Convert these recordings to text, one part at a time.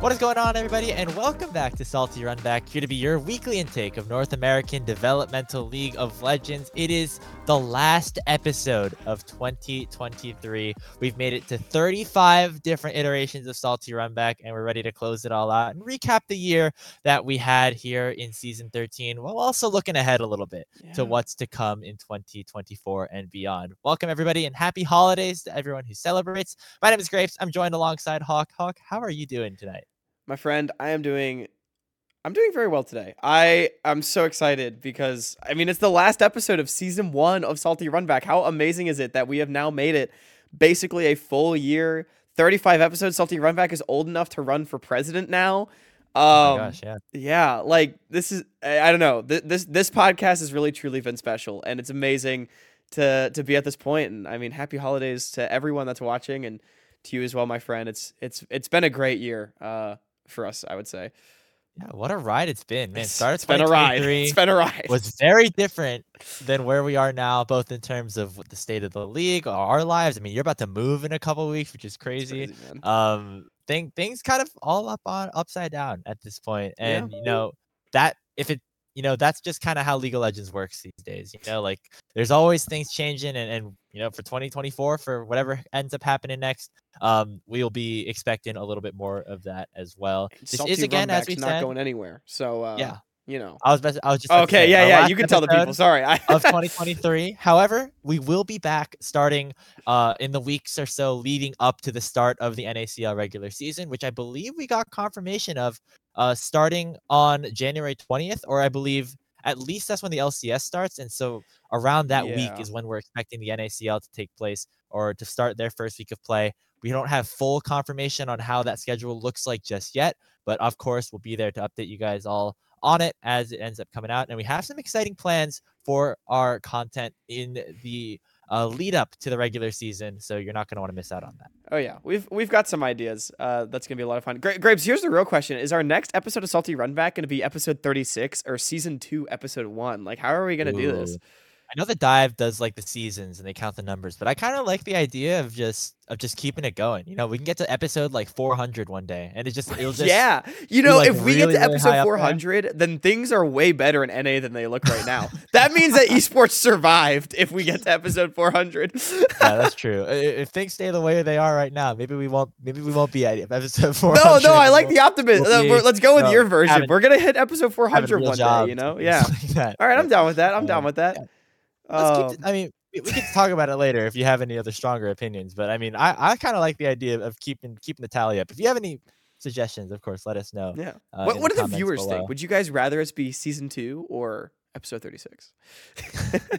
What is going on, everybody, and welcome back to Salty Runback, here to be your weekly intake of North American Developmental League of Legends. It is the last episode of 2023. We've made it to 35 different iterations of Salty Runback, and we're ready to close it all out and recap the year that we had here in season 13, while also looking ahead a little bit Yeah. to what's to come in 2024 and beyond. Welcome, everybody, and happy holidays to everyone who celebrates. My name is Grapes. I'm joined alongside Hawk. Hawk, how are you doing tonight? My friend, I am doing I'm doing very well today. I am so excited because I mean it's the last episode of season 1 of Salty Runback. How amazing is it that we have now made it basically a full year, 35 episodes. Salty Runback is old enough to run for president now. Um Oh my gosh, yeah. yeah, like this is I, I don't know. Th- This this podcast has really truly been special and it's amazing to to be at this point. point and I mean happy holidays to everyone that's watching and to you as well my friend. It's it's it's been a great year uh for us, I would say. Yeah, what a ride it's been, man. It's- Start it's been a ride. It's been a ride. was very different than where we are now, both in terms of the state of the league, our lives. I mean, you're about to move in a couple weeks, which is It's crazy. Um, thing things kind of all up on upside down at this point, Yeah. and you know that if it, you know, that's just kind of how League of Legends works these days. You know, like there's always things changing, and and you know, for 2024, for whatever ends up happening next, um, we'll be expecting a little bit more of that as well. And This is again, as we not said, going anywhere. So uh, Yeah. You know. I was best, I was just Okay, yeah, yeah. You can tell the people. Sorry. I, of 2023. However, we will be back starting uh, in the weeks or so leading up to the start of the NACL regular season, which I believe we got confirmation of uh, starting on January 20th, or I believe at least that's when the LCS starts. And so around that week is when we're expecting the NACL to take place or to start their first week of play. We don't have full confirmation on how that schedule looks like just yet, but of course, we'll be there to update you guys all on it as it ends up coming out. And we have some exciting plans for our content in the uh, lead up to the regular season. So you're not going to want to miss out on that. oh yeah, we've we've got some ideas. Uh, that's gonna be a lot of fun. Gra- Grapes, here's the real question: Is our next episode of Salty Runback gonna be episode 36 or season two, episode one? Like, how are we gonna do this? I know the dive does like the seasons and they count the numbers, but I kind of like the idea of just of just keeping it going. You know, we can get to episode like 400 one day, and it just it'll just yeah, you know, like, if we really, get to episode there. 400, then things are way better in NA than they look right now. that means that esports survived if we get to episode 400. yeah, that's true. If things stay the way they are right now, maybe we won't. Maybe we won't be at episode 400. No, no, I like We'll the optimism. we'll let's go with uh, your version. We're gonna hit episode having 400 real one day. You know, yeah. like. All right, I'm down with that. I'm down um, with that. yeah. Let's Um, keep. I mean, we, can talk about it later if you have any other stronger opinions. But I mean, I, I kind of like the idea of keeping keeping the tally up. If you have any suggestions, of course, let us know. yeah. uh, what what do the viewers below. think? Would you guys rather us be season two or episode 36?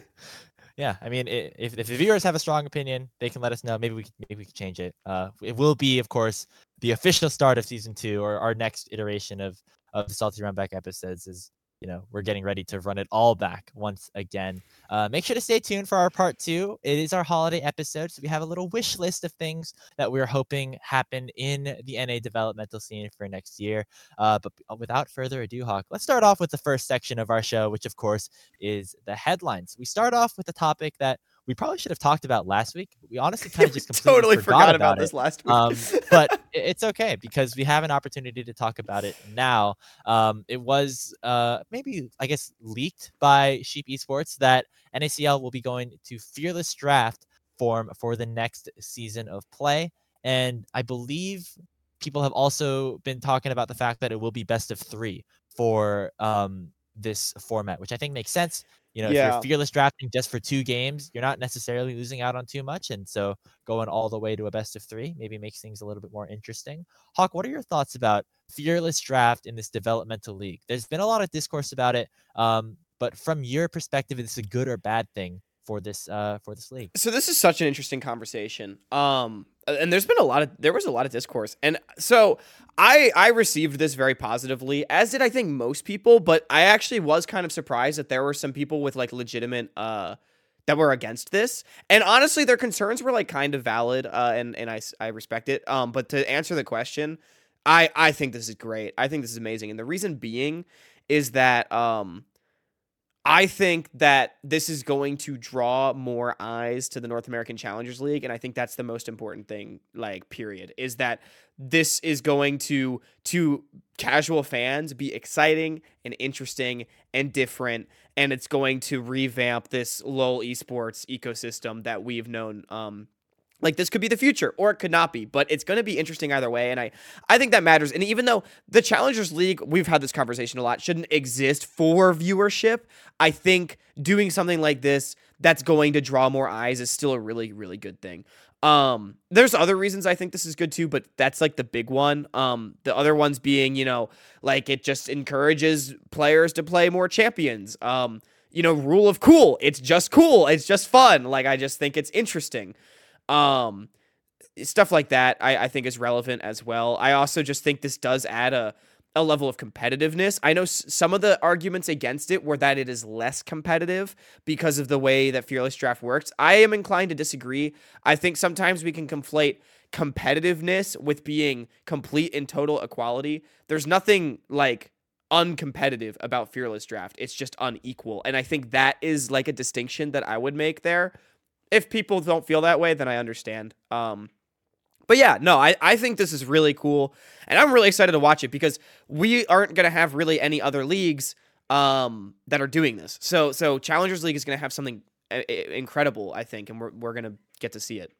Yeah, I mean, i if if the viewers have a strong opinion, they can let us know. Maybe we can, maybe we can change it. Uh, it will be, of course, the official start of season two or our next iteration of of the Salty Runback episodes. Is you know we're getting ready to run it all back once again. Uh, make sure to stay tuned for our part two. It is our holiday episode, so we have a little wish list of things that we're hoping happen in the NA developmental scene for next year. Uh, but without further ado, Hawk, let's start off with the first section of our show, which of course is the headlines. We start off with a topic that we probably should have talked about last week. We honestly kind of just completely totally forgot, forgot about this last week. Um, but it's okay because we have an opportunity to talk about it now. Um, it was uh, maybe, I guess, leaked by Sheep Esports that NACL will be going to Fearless Draft form for the next season of play. And I believe people have also been talking about the fact that it will be best of three for um, this format, which I think makes sense. You know, if you're fearless drafting just for two games, you're not necessarily losing out on too much. And so going all the way to a best of three maybe makes things a little bit more interesting. Hawk, what are your thoughts about fearless draft in this developmental league? There's been a lot of discourse about it. Um, but from your perspective, is this a good or bad thing for this uh for this league? so this is such an interesting conversation um and there's been a lot of there was a lot of discourse. And so i i received this very positively as did i think most people but i actually was kind of surprised that there were some people with like legitimate uh that were against this. And honestly their concerns were like kind of valid uh and and I respect it. Um but to answer the question i i think this is great. I think this is amazing. And the reason being is that um I think that this is going to draw more eyes to the North American Challengers League, and I think that's the most important thing. Like, period, is that this is going to to casual fans be exciting and interesting and different, and it's going to revamp this LoL esports ecosystem that we've known um, like this could be the future or it could not be but it's going to be interesting either way and i i think that matters. And even though the challengers league we've had this conversation a lot shouldn't exist for viewership i think doing something like this that's going to draw more eyes is still a really really good thing. Um there's other reasons i think this is good too but that's like the big one. Um the other ones being you know like it just encourages players to play more champions. Um you know rule of cool it's just cool it's just fun. Like i just think it's interesting um, stuff like that I, I think is relevant as well. I also just think this does add a a level of competitiveness. I know s- some of the arguments against it were that it is less competitive because of the way that Fearless Draft works. I am inclined to disagree. I think sometimes we can conflate competitiveness with being complete and total equality. There's nothing like uncompetitive about Fearless Draft. It's just unequal. And I think that is like a distinction that I would make there if people don't feel that way, then I understand. Um, but yeah, no, I, I think this is really cool, and I'm really excited to watch it because we aren't gonna have really any other leagues um, that are doing this. So so Challengers League is gonna have something incredible, I think, and we're we're gonna get to see it.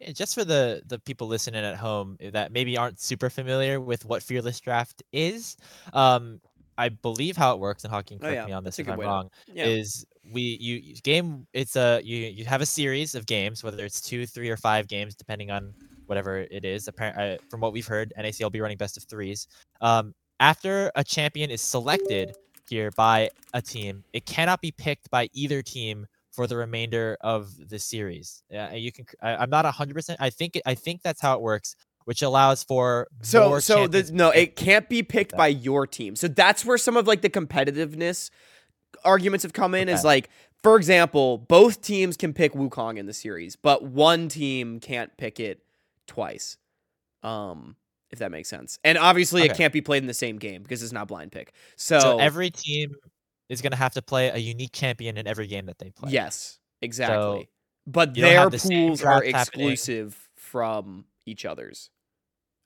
And Just for the the people listening at home that maybe aren't super familiar with what Fearless Draft is, um, I believe how it works, and Hawking oh, correct oh, yeah. me on this if I'm wrong, yeah. is we you game it's a you you have a series of games, whether it's two, three, or five games, depending on whatever it is. Apparently, uh, from what we've heard, NAC will be running best of threes. Um, after a champion is selected here by a team, it cannot be picked by either team for the remainder of the series. Yeah, you can. I, am not hundred percent. I think I think that's how it works which allows for so so the, no it can't be picked by your team so that's where some of like the competitiveness arguments have come in okay. is like for example both teams can pick wukong in the series but one team can't pick it twice um if that makes sense and obviously okay. it can't be played in the same game because it's not blind pick so, so every team is going to have to play a unique champion in every game that they play yes exactly so but their the pools are exclusive happening. from each other's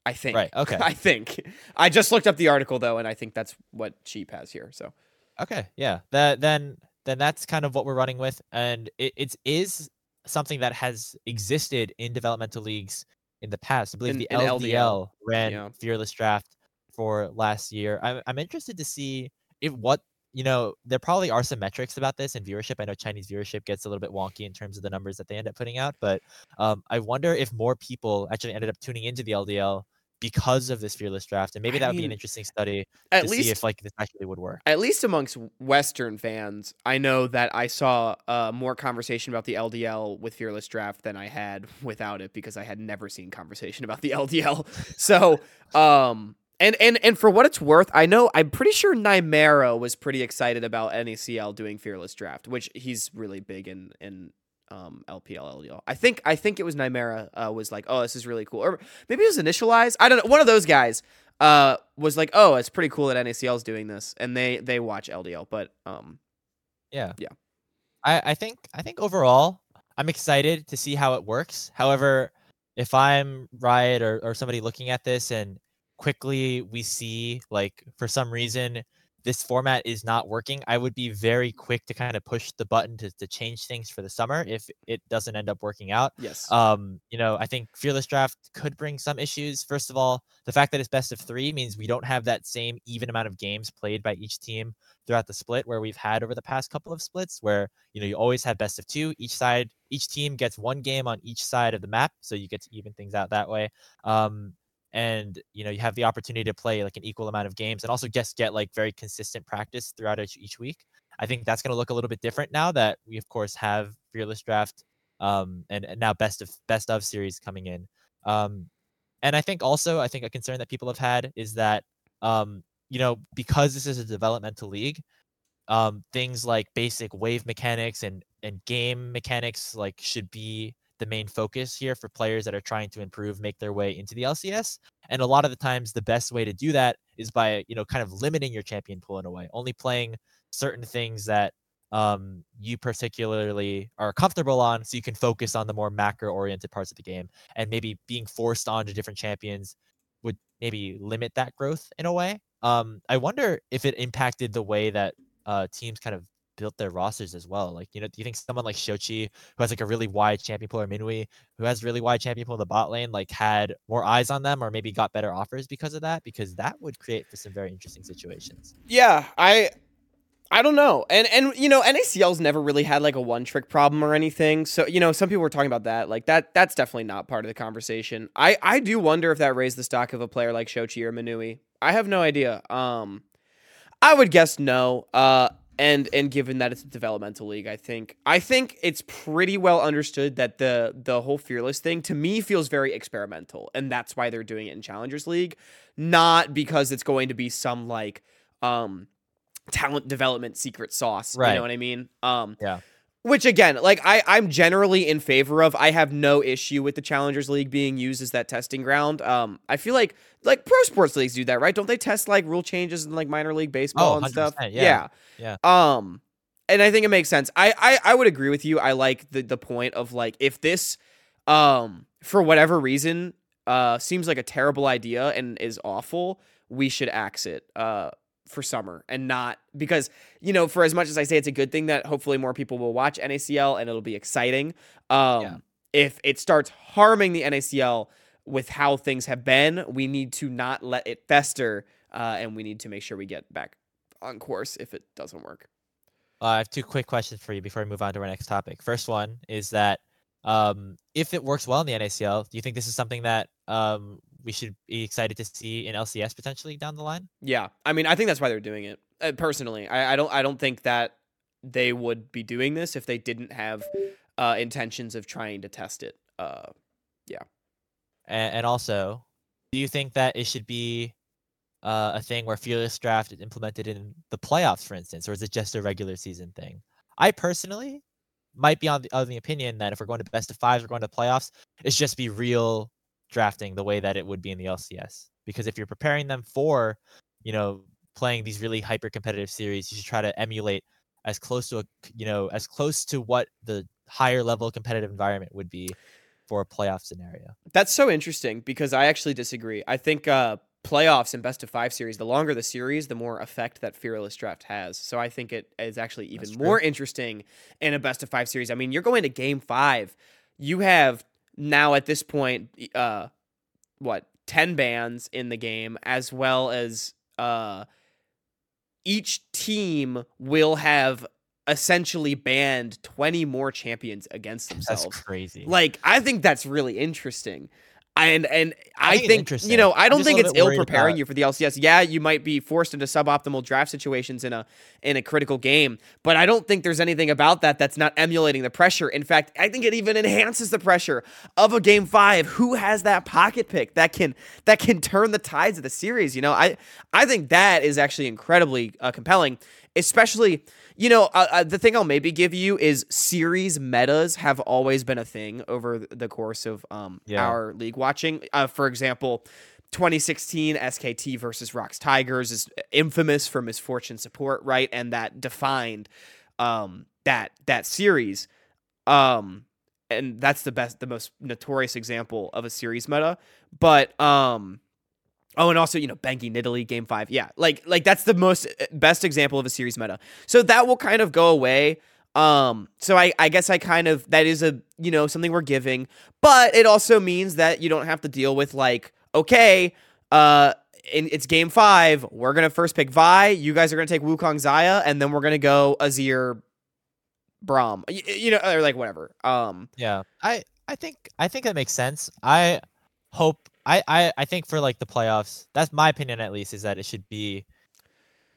I think. Right. Okay. I think. I just looked up the article though, and I think that's what Sheep has here. So. Okay. Yeah. That then then that's kind of what we're running with, and it, it is something that has existed in developmental leagues in the past. I believe in, the LDL, LDL, ran yeah. Fearless Draft for last year. I'm I'm interested to see if what you know there probably are some metrics about this and viewership. I know Chinese viewership gets a little bit wonky in terms of the numbers that they end up putting out, but um, I wonder if more people actually ended up tuning into the LDL because of this fearless draft and maybe that would be an interesting study at to least, see if like this actually would work. at least amongst western fans i know that i saw uh, more conversation about the ldl with fearless draft than i had without it because i had never seen conversation about the ldl so um and and and for what it's worth, I know I'm pretty sure Nymaera was pretty excited about NACL doing Fearless Draft, which he's really big in in um, LPL LDL. I think I think it was Nymaera uh, was like, oh, this is really cool, or maybe it was Initialize. I don't know. One of those guys uh, was like, oh, it's pretty cool that NACL is doing this, and they they watch LDL. But um, yeah, yeah. I I think I think overall, I'm excited to see how it works. However, if I'm Riot or or somebody looking at this and quickly we see like for some reason this format is not working, I would be very quick to kind of push the button to, to change things for the summer if it doesn't end up working out. Yes. Um, you know, I think Fearless Draft could bring some issues. First of all, the fact that it's best of three means we don't have that same even amount of games played by each team throughout the split where we've had over the past couple of splits where, you know, you always have best of two. Each side, each team gets one game on each side of the map. So you get to even things out that way. Um, and you know you have the opportunity to play like an equal amount of games and also just get like very consistent practice throughout each, each week. I think that's going to look a little bit different now that we of course have fearless draft um, and, and, now best of best of series coming in. Um, and i think also i think a concern that people have had is that um, you know because this is a developmental league um, things like basic wave mechanics and and game mechanics like should be the main focus here for players that are trying to improve, make their way into the LCS. And a lot of the times, the best way to do that is by you know kind of limiting your champion pool in a way, only playing certain things that um, you particularly are comfortable on, so you can focus on the more macro-oriented parts of the game, and maybe being forced onto different champions would maybe limit that growth in a way. Um, I wonder if it impacted the way that uh, teams kind of built their rosters as well. Like, you know, do you think someone like Shochi, who has like a really wide champion pool, or Minui, who has really wide champion pool in the bot lane, like had more eyes on them, or maybe got better offers because of that? Because that would create for some very interesting situations. Yeah, I I don't know. And and you know, NACL's never really had like a one trick problem or anything. So, you know, some people were talking about that. Like that that's definitely not part of the conversation. I I do wonder if that raised the stock of a player like Shochi or Minui. I have no idea. Um I would guess no. Uh and and given that it's a developmental league, I think I think it's pretty well understood that the the whole fearless thing to me feels very experimental, and that's why they're doing it in Challengers League, not because it's going to be some like um talent development secret sauce. Right. You know what I mean? Um, Yeah. Which again, like I, I'm generally in favor of. I have no issue with the Challengers League being used as that testing ground. Um, I feel like like pro sports leagues do that, right? Don't they test like rule changes in like minor league baseball Oh, and stuff? 100%, yeah. yeah. Um, and I think it makes sense. I, I I would agree with you. I like the the point of like if this, um, for whatever reason, uh, seems like a terrible idea and is awful, we should axe it. Uh, for summer and not because you know for as much as I say it's a good thing that hopefully more people will watch NACL and it'll be exciting um Yeah. if it starts harming the NACL with how things have been we need to not let it fester uh, and we need to make sure we get back on course if it doesn't work Uh, I have two quick questions for you before we move on to our next topic. First one is that um, if it works well in the NACL, do you think this is something that um, we should be excited to see in LCS potentially down the line? yeah I mean I think that's why they're doing it uh, personally I, I don't I don't think that they would be doing this if they didn't have uh, intentions of trying to test it uh And, and also, do you think that it should be uh, a thing where fearless draft is implemented in the playoffs, for instance, or is it just a regular season thing? I personally might be on the, of the opinion that if we're going to best of fives, we're going to playoffs, it's just be real drafting the way that it would be in the LCS. Because if you're preparing them for, you know, playing these really hyper competitive series, you should try to emulate as close to a, you know, as close to what the higher level competitive environment would be for a playoff scenario. That's so interesting because I actually disagree. I think uh, playoffs and best of five series, the longer the series, the more effect that fearless draft has. So I think it is actually even more interesting in a best of five series. I mean, you're going to game five. You have now at this point, uh, what ten bands in the game, as well as uh, each team will have essentially banned 20 more champions against themselves. That's crazy. Like I think that's really interesting. And and I I, think think, you know I don't think it's ill preparing about- you for the LCS. Yeah, you might be forced into suboptimal draft situations in a in a critical game, but I don't think there's anything about that that's not emulating the pressure. In fact, I think it even enhances the pressure of a game 5. Who has that pocket pick that can that can turn the tides of the series, you know? I I think that is actually incredibly uh, compelling, especially you know, uh, uh, the thing I'll maybe give you is series metas have always been a thing over the course of um Yeah. our league watching. Uh, for example, 2016 SKT versus ROX Tigers is infamous for misfortune support, right? And that defined um that that series. Um and that's the best the most notorious example of a series meta. But um Oh, and also, you know, Bengi Nidalee game five. Yeah, like like that's the most uh, best example of a series meta. So that will kind of go away. Um, so I I guess I kind of that is a you know something we're giving, but it also means that you don't have to deal with like okay, uh, in, it's game five. We're gonna first pick Vi. You guys are gonna take Wukong Xayah, and then we're gonna go Azir, Braum. Y- You know, or like whatever. Um, Yeah, I I think I think that makes sense. I hope I I I think for like the playoffs, that's my opinion at least, is that it should be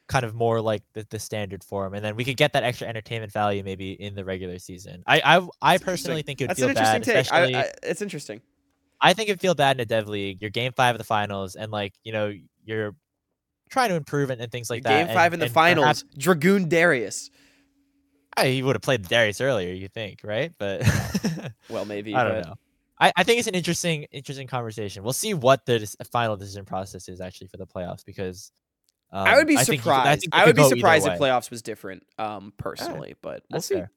kind of more like the, the standard form, and then we could get that extra entertainment value maybe in the regular season. I I I personally think it would that's feel an interesting bad, take. especially. I, I, it's interesting. I think it'd feel bad in a dev league. You're game five of the finals, and like you know you're trying to improve and, and things like that. game five and- in the finals. perhaps- Dragoon Darius. I, he would have played Darius earlier, you think, right? But well, maybe I don't but... know. I, I think it's an interesting interesting conversation. We'll see what the final decision process is actually for the playoffs because um, I would be I think you could- surprised. think I, would be surprised if playoffs was different, um, personally. But we'll That's see. fair.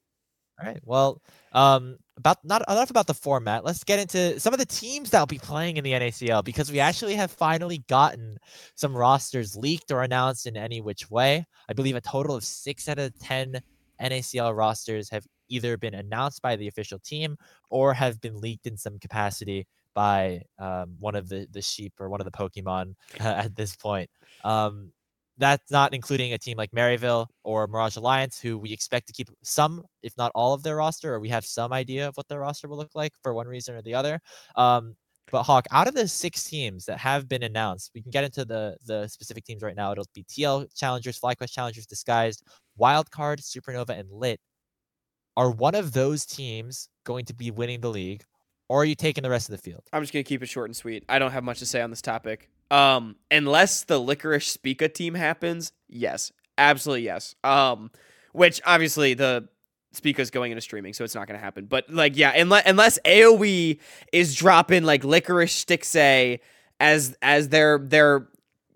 All right. Well, um, about not enough about the format. Let's get into some of the teams that'll be playing in the NACL because we actually have finally gotten some rosters leaked or announced in any which way. I believe a total of six out of ten NACL rosters have either been announced by the official team or have been leaked in some capacity by um, one of the the sheep or one of the Pokemon at this point. Um, that's not including a team like Maryville or Mirage Alliance, who we expect to keep some, if not all, of their roster, or we have some idea of what their roster will look like for one reason or the other. Um, but Hawk, out of the six teams that have been announced, we can get into the the specific teams right now. It'll be TL Challengers, FlyQuest Challengers, Disguised, Wildcard, Supernova, and Lit. Are one of those teams going to be winning the league, or are you taking the rest of the field? I'm just gonna keep it short and sweet. I don't have much to say on this topic. Um, unless the Licorice Spica team happens, yes, absolutely yes. Um, which obviously the Spica's going into streaming, so it's not gonna happen. But like, yeah, unless unless AOE is dropping like Licorice Stixxay as as their their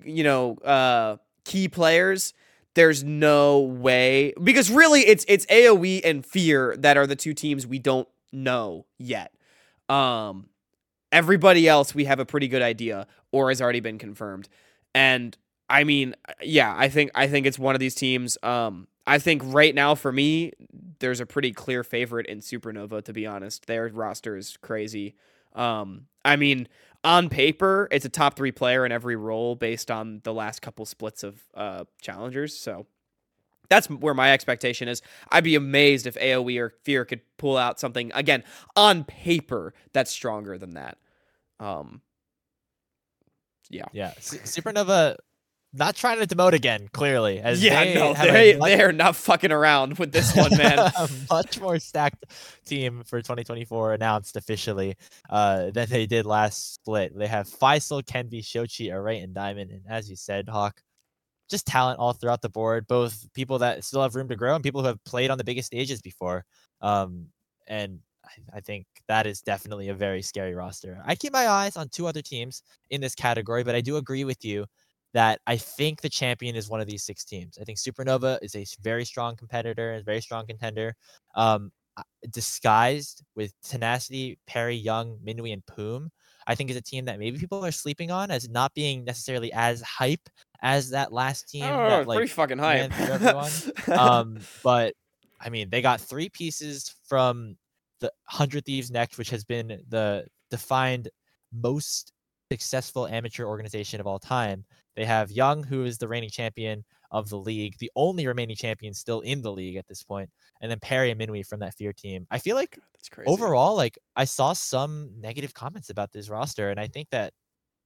you know uh key players. There's no way because really it's it's AOE and Fear that are the two teams we don't know yet. Um, everybody else we have a pretty good idea or has already been confirmed. And I mean, yeah, I think I think it's one of these teams. Um, I think right now for me, there's a pretty clear favorite in Supernova. To be honest, their roster is crazy. Um, I mean, on paper, it's a top three player in every role based on the last couple splits of uh challengers. So that's where my expectation is. I'd be amazed if AOE or Fear could pull out something again on paper that's stronger than that. Um, yeah, Yeah, Su- Supernova not trying to demote again. Clearly, as yeah, they no, they much- they are not fucking around with this one, man. a much more stacked team for 2024 announced officially uh, than they did last split. They have Faisal, Kenvi, Shochi, Array, and Diamond. And as you said, Hawk, just talent all throughout the board, both people that still have room to grow and people who have played on the biggest stages before. Um, and I, I think that is definitely a very scary roster. I keep my eyes on two other teams in this category, but I do agree with you that I think the champion is one of these six teams. I think Supernova is a very strong competitor, a very strong contender. Um, uh, disguised with tenacity, Perry, Young, Minui, and Poom. I think is a team that maybe people are sleeping on as not being necessarily as hype as that last team. Oh, that, like, pretty fucking hype. um, but I mean, they got three pieces from the Hundred Thieves Next, which has been the defined most successful amateur organization of all time. They have Young, who is the reigning champion of the league, the only remaining champion still in the league at this point, and then Perry and Minui from that Fear team. I feel like That's crazy. overall, like I saw some negative comments about this roster, and I think that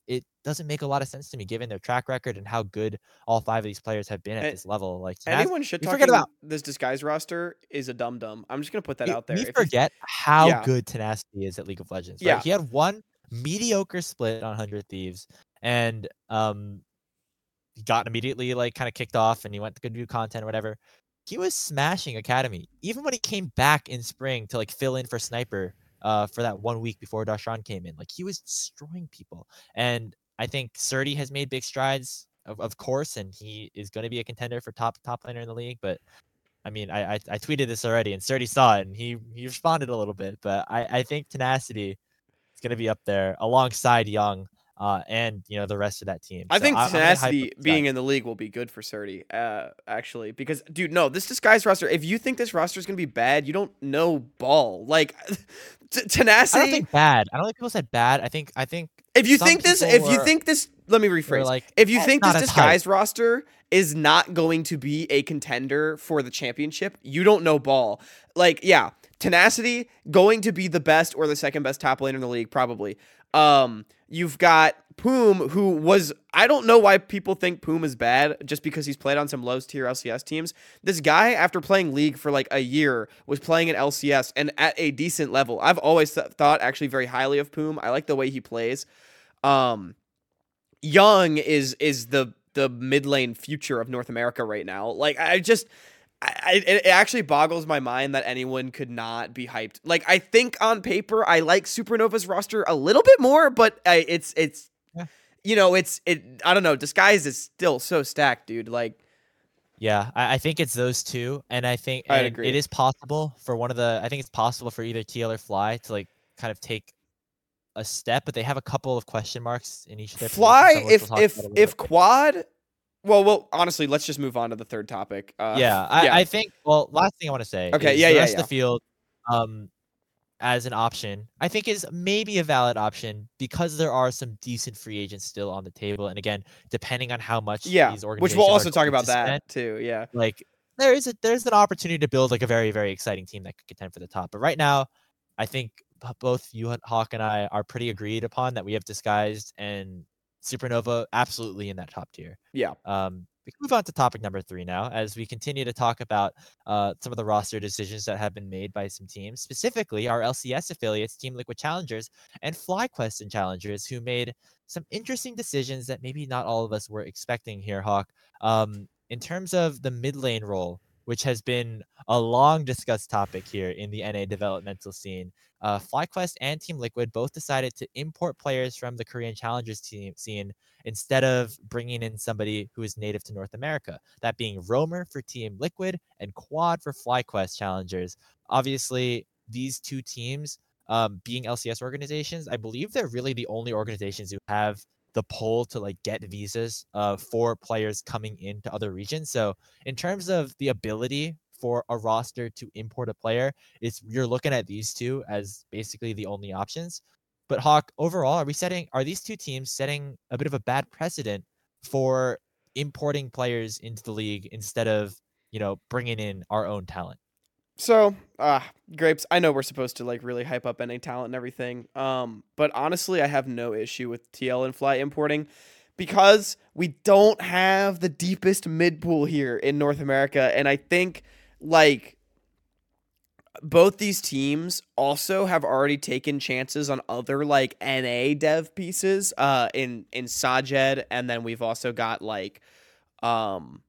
it doesn't make a lot of sense to me given their track record and how good all five of these players have been at A- this level. Like anyone should talk forget about- this disguise roster is a dum dum. I'm just gonna put that we, out there. we If you- forget how Yeah. good tenacity is at League of Legends. Right? Yeah. He had one mediocre split on Hundred Thieves, and um, got immediately like kind of kicked off, and he went to do content or whatever. He was smashing Academy, even when he came back in spring to like fill in for Sniper. Uh, for that one week before Darshan came in, like he was destroying people, and I think Surdy has made big strides, of, of course, and he is going to be a contender for top top laner in the league. But I mean, I, I I tweeted this already, and Surdy saw it, and he he responded a little bit. But I I think tenacity is going to be up there alongside Young, uh, and you know the rest of that team. I So think I- I'm gonna hype up tenacity being in the league will be good for Surdy, uh, actually, because dude, no, this disguise roster. If you think this roster is gonna be bad, you don't know ball. Like t- I tenacity. don't think bad. I don't think people said bad. I think I think if you think this, if you think this, let me rephrase. like if you "Eh, think this as hype." disguise roster is not going to be a contender for the championship, you don't know ball. Like, yeah, tenacity going to be the best or the second best top laner in the league, probably. Um, you've got Poom, who was I don't know why people think Poom is bad just because he's played on some low tier LCS teams. This guy, after playing League for like a year, was playing in LCS and at a decent level. I've always th- thought actually very highly of Poom. I like the way he plays. Um, Young is is the the mid lane future of North America right now. Like I just I, it actually boggles my mind that anyone could not be hyped. Like I think on paper, I like Supernova's roster a little bit more, but I, it's it's yeah. you know it's it. I don't know. Disguise is still so stacked, dude. Like yeah, I, I think it's those two, and I think I agree. it is possible for one of the. I think it's possible for either TL or Fly to like kind of take a step, but they have a couple of question marks in each of their Fly. If if if Quad well, well, honestly, let's just move on to the third topic. Uh, yeah, I, yeah, I, think. Well, last thing I want to say. Okay, yeah, the yeah, rest yeah. Of the field, um, as an option, I think is maybe a valid option because there are some decent free agents still on the table, and again, depending on how much yeah, these organizations which we'll also talk about to that spend, too. Yeah, like there is a there's an opportunity to build like a very very exciting team that could contend for the top. But right now, I think both you Hawk and I are pretty agreed upon that we have disguised and Supernova absolutely in that top tier. Yeah. Um, we can move on to topic number three now as we continue to talk about uh, some of the roster decisions that have been made by some teams, specifically our LCS affiliates, Team Liquid Challengers and FlyQuest and Challengers, who made some interesting decisions that maybe not all of us were expecting here, Hawk. Um, in terms of the mid lane role, which has been a long discussed topic here in the NA developmental scene. Uh, FlyQuest and Team Liquid both decided to import players from the Korean Challengers team scene instead of bringing in somebody who is native to North America. That being Roamer for Team Liquid and Quad for FlyQuest Challengers. Obviously, these two teams, um, being LCS organizations, I believe they're really the only organizations who have the pull to like get visas uh, for players coming into other regions. So in terms of the ability for a roster to import a player, it's you're looking at these two as basically the only options. But Hawk, overall, are we setting are these two teams setting a bit of a bad precedent for importing players into the league instead of you know bringing in our own talent? So, uh, grapes. I know we're supposed to like really hype up any talent and everything. Um, but honestly, I have no issue with TL and Fly importing because we don't have the deepest mid pool here in North America, and I think like both these teams also have already taken chances on other like NA dev pieces uh in in Sajed and then we've also got like um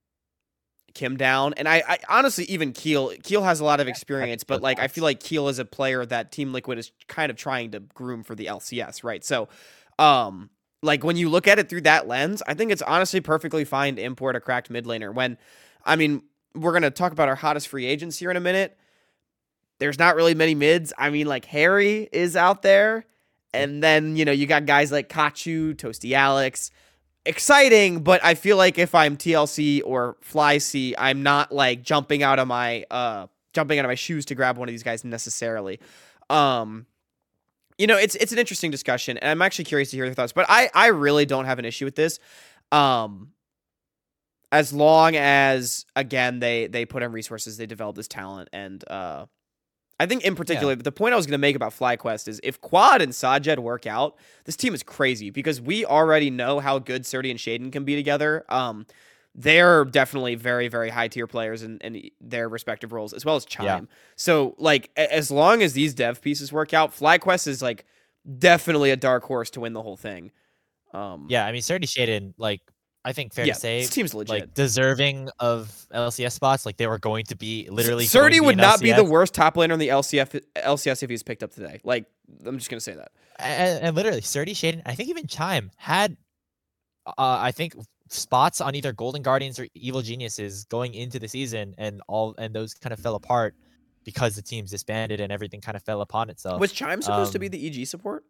Kim down. And I, I honestly even Keel Keel has a lot of experience, but like I feel like Keel is a player that Team Liquid is kind of trying to groom for the LCS, right? So um like when you look at it through that lens, I think it's honestly perfectly fine to import a cracked mid laner when I mean, we're gonna talk about our hottest free agents here in a minute. There's not really many mids. I mean, like Harry is out there. And then, you know, you got guys like Kachu, Toasty Alex, exciting, but I feel like if I'm TLC or FlyC, I'm not like jumping out of my uh jumping out of my shoes to grab one of these guys necessarily. Um you know, it's it's an interesting discussion and I'm actually curious to hear your thoughts, but I I really don't have an issue with this. Um as long as again they they put in resources, they develop this talent and uh I think in particular, yeah. the point I was going to make about FlyQuest is if Quad and Sajed work out, this team is crazy because we already know how good Surdy and Shaden can be together. Um, they're definitely very, very high tier players in, in their respective roles, as well as Chime. Yeah. So, like, as long as these dev pieces work out, FlyQuest is like definitely a dark horse to win the whole thing. Um, yeah, I mean, Surdy Shaden, like, I think fair yeah, to say, this team's legit. like deserving of LCS spots. Like they were going to be literally. Surdy would not LCS. be the worst top laner in the LCF LCS if he was picked up today. Like I'm just gonna say that. And, and literally, Surdy Shaden, I think even Chime had, uh, I think spots on either Golden Guardians or Evil Geniuses going into the season, and all and those kind of fell apart because the teams disbanded and everything kind of fell upon itself. Was Chime supposed um, to be um, the EG support?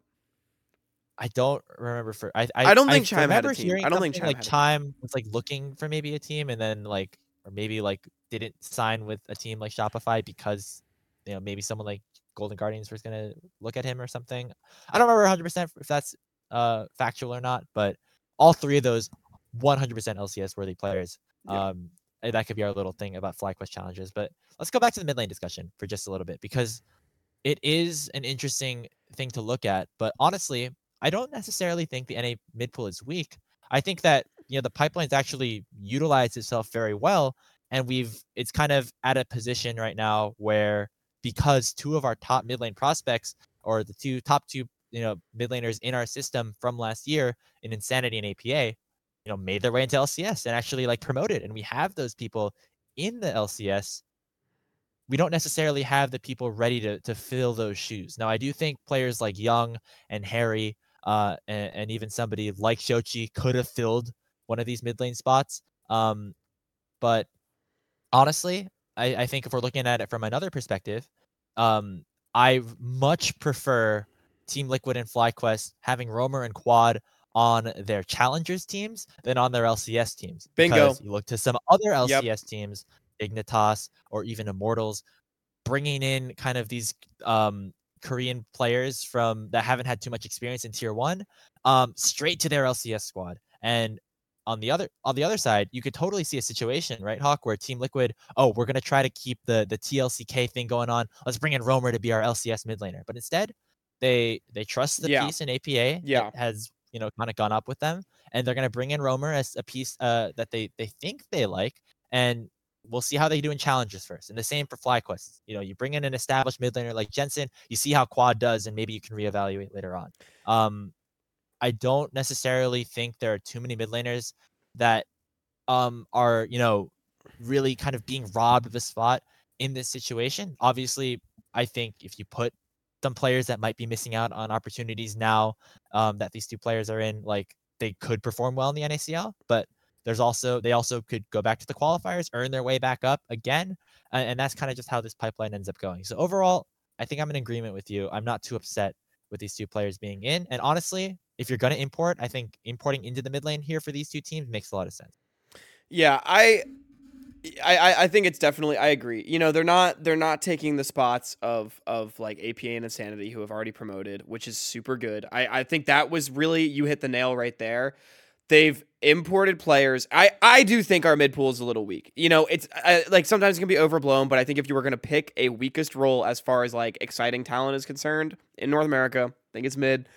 I don't remember for I I, I don't think I Chime had a team. I don't think Chime like Chime was like looking for maybe a team and then like or maybe like didn't sign with a team like Shopify because you know maybe someone like Golden Guardians was gonna look at him or something. I don't remember 100 percent if that's uh factual or not, but all three of those 100 percent LCS worthy players. Yeah. Um, that could be our little thing about FlyQuest challenges. But let's go back to the mid lane discussion for just a little bit because it is an interesting thing to look at. But honestly, I don't necessarily think the NA mid pool is weak. I think that you know the pipeline's actually utilized itself very well, and we've it's kind of at a position right now where because two of our top mid lane prospects or the two top two you know mid laners in our system from last year in Insanity and APA, you know, made their way into LCS and actually like promoted, and we have those people in the LCS, we don't necessarily have the people ready to to fill those shoes. Now, I do think players like Young and Harry, uh, and, and even somebody like Shochi could have filled one of these mid lane spots. Um, but honestly, I, I think if we're looking at it from another perspective, um, I much prefer Team Liquid and FlyQuest having Roamer and Quad on their challengers teams than on their LCS teams. Bingo. Because you look to some other LCS yep. teams, Dignitas or even Immortals, bringing in kind of these um, Korean players from that haven't had too much experience in tier one, um, straight to their LCS squad. And on the other on the other side, you could totally see a situation, right, Hawk, where Team Liquid, oh, we're gonna try to keep the the TLCK thing going on. Let's bring in Romer to be our LCS mid laner. But instead, they they trust the yeah. piece in APA. Yeah, has you know kind of gone up with them, and they're gonna bring in Romer as a piece uh, that they they think they like, and we'll see how they do in challenges first. And the same for fly quests. You know, you bring in an established mid laner like Jensen, you see how Quad does, and maybe you can reevaluate later on. Um, I don't necessarily think there are too many mid laners that um, are, you know, really kind of being robbed of a spot in this situation. Obviously, I think if you put some players that might be missing out on opportunities now um, that these two players are in, like they could perform well in the NACL, but there's also they also could go back to the qualifiers, earn their way back up again, and, and that's kind of just how this pipeline ends up going. So overall, I think I'm in agreement with you. I'm not too upset with these two players being in, and honestly, if you're going to import, I think importing into the mid lane here for these two teams makes a lot of sense. Yeah, I I, I think it's definitely I agree. You know, they're not they're not taking the spots of of like APA and Insanity who have already promoted, which is super good. I, I think that was really you hit the nail right there. They've imported players. I I do think our mid pool is a little weak. You know, it's uh, like sometimes it can be overblown, but I think if you were going to pick a weakest role as far as like exciting talent is concerned in North America, I think it's mid.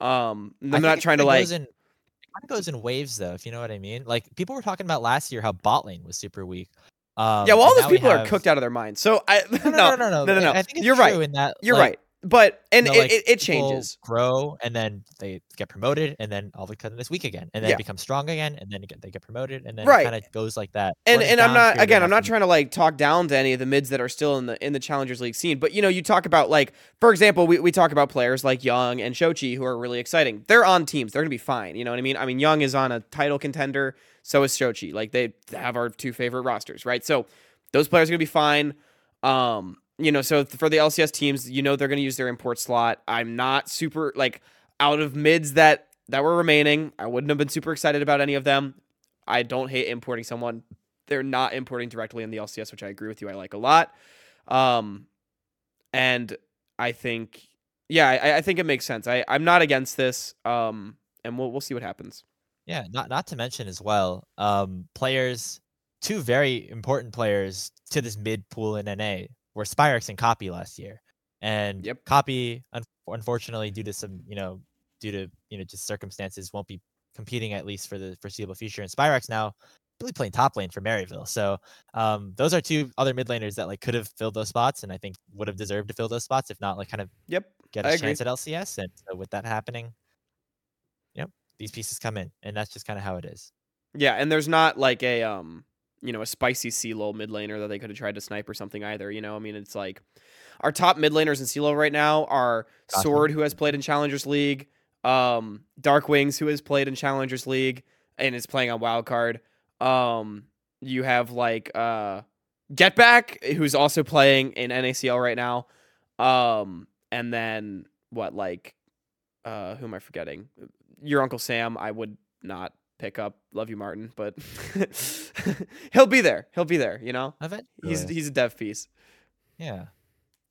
Um, I'm not trying to like. In, it goes in waves though, if you know what I mean. Like people were talking about last year how bot lane was super weak. Um, yeah, well, all those people have... are cooked out of their minds. So I no no no no no no. no, no. I think you're right. In that, you're like, right but and you know, like, it, it changes. grow and then they get promoted and then all of a sudden it's weak again and then yeah. become strong again and then again they get promoted and then right. it kind of goes like that. And and i'm not again i'm not trying to like talk down to any of the mids that are still in the in the challengers league scene but you know you talk about like for example we, we talk about players like young and shochi who are really exciting. They're on teams they're gonna be fine you know what i mean? I mean young is on a title contender so is shochi like they have our two favorite rosters right? So those players are gonna be fine um you know, so for the LCS teams, you know they're going to use their import slot. I'm not super like out of mids that that were remaining. I wouldn't have been super excited about any of them. I don't hate importing someone. They're not importing directly in the LCS, which I agree with you. I like a lot. Um, and I think, yeah, I, I think it makes sense. I, I'm not against this. Um, and we'll we'll see what happens. Yeah, not not to mention as well, um, players, two very important players to this mid pool in NA were Spirax and Copy last year. And yep. Copy, un- unfortunately, due to some, you know, due to, you know, just circumstances, won't be competing at least for the foreseeable future. And Spirax now really playing top lane for Maryville. So um, those are two other mid laners that like could have filled those spots and I think would have deserved to fill those spots, if not like kind of yep get a chance at LCS. And so with that happening, yep, these pieces come in. And that's just kind of how it is. Yeah, and there's not like a um you know, a spicy CLOL mid laner that they could have tried to snipe or something either. You know, I mean, it's like our top mid laners in CLOL right now are. Sword, who has played in Challengers League, um, Dark Wings, who has played in Challengers League and is playing on Wildcard. Um, you have like uh, Get Back, who's also playing in NACL right now. Um, and then what, like, uh, who am I forgetting? Your Uncle Sam, I would not pick up. Love you, Martin, but he'll be there. He'll be there. You know, he's he's a dev piece. Yeah,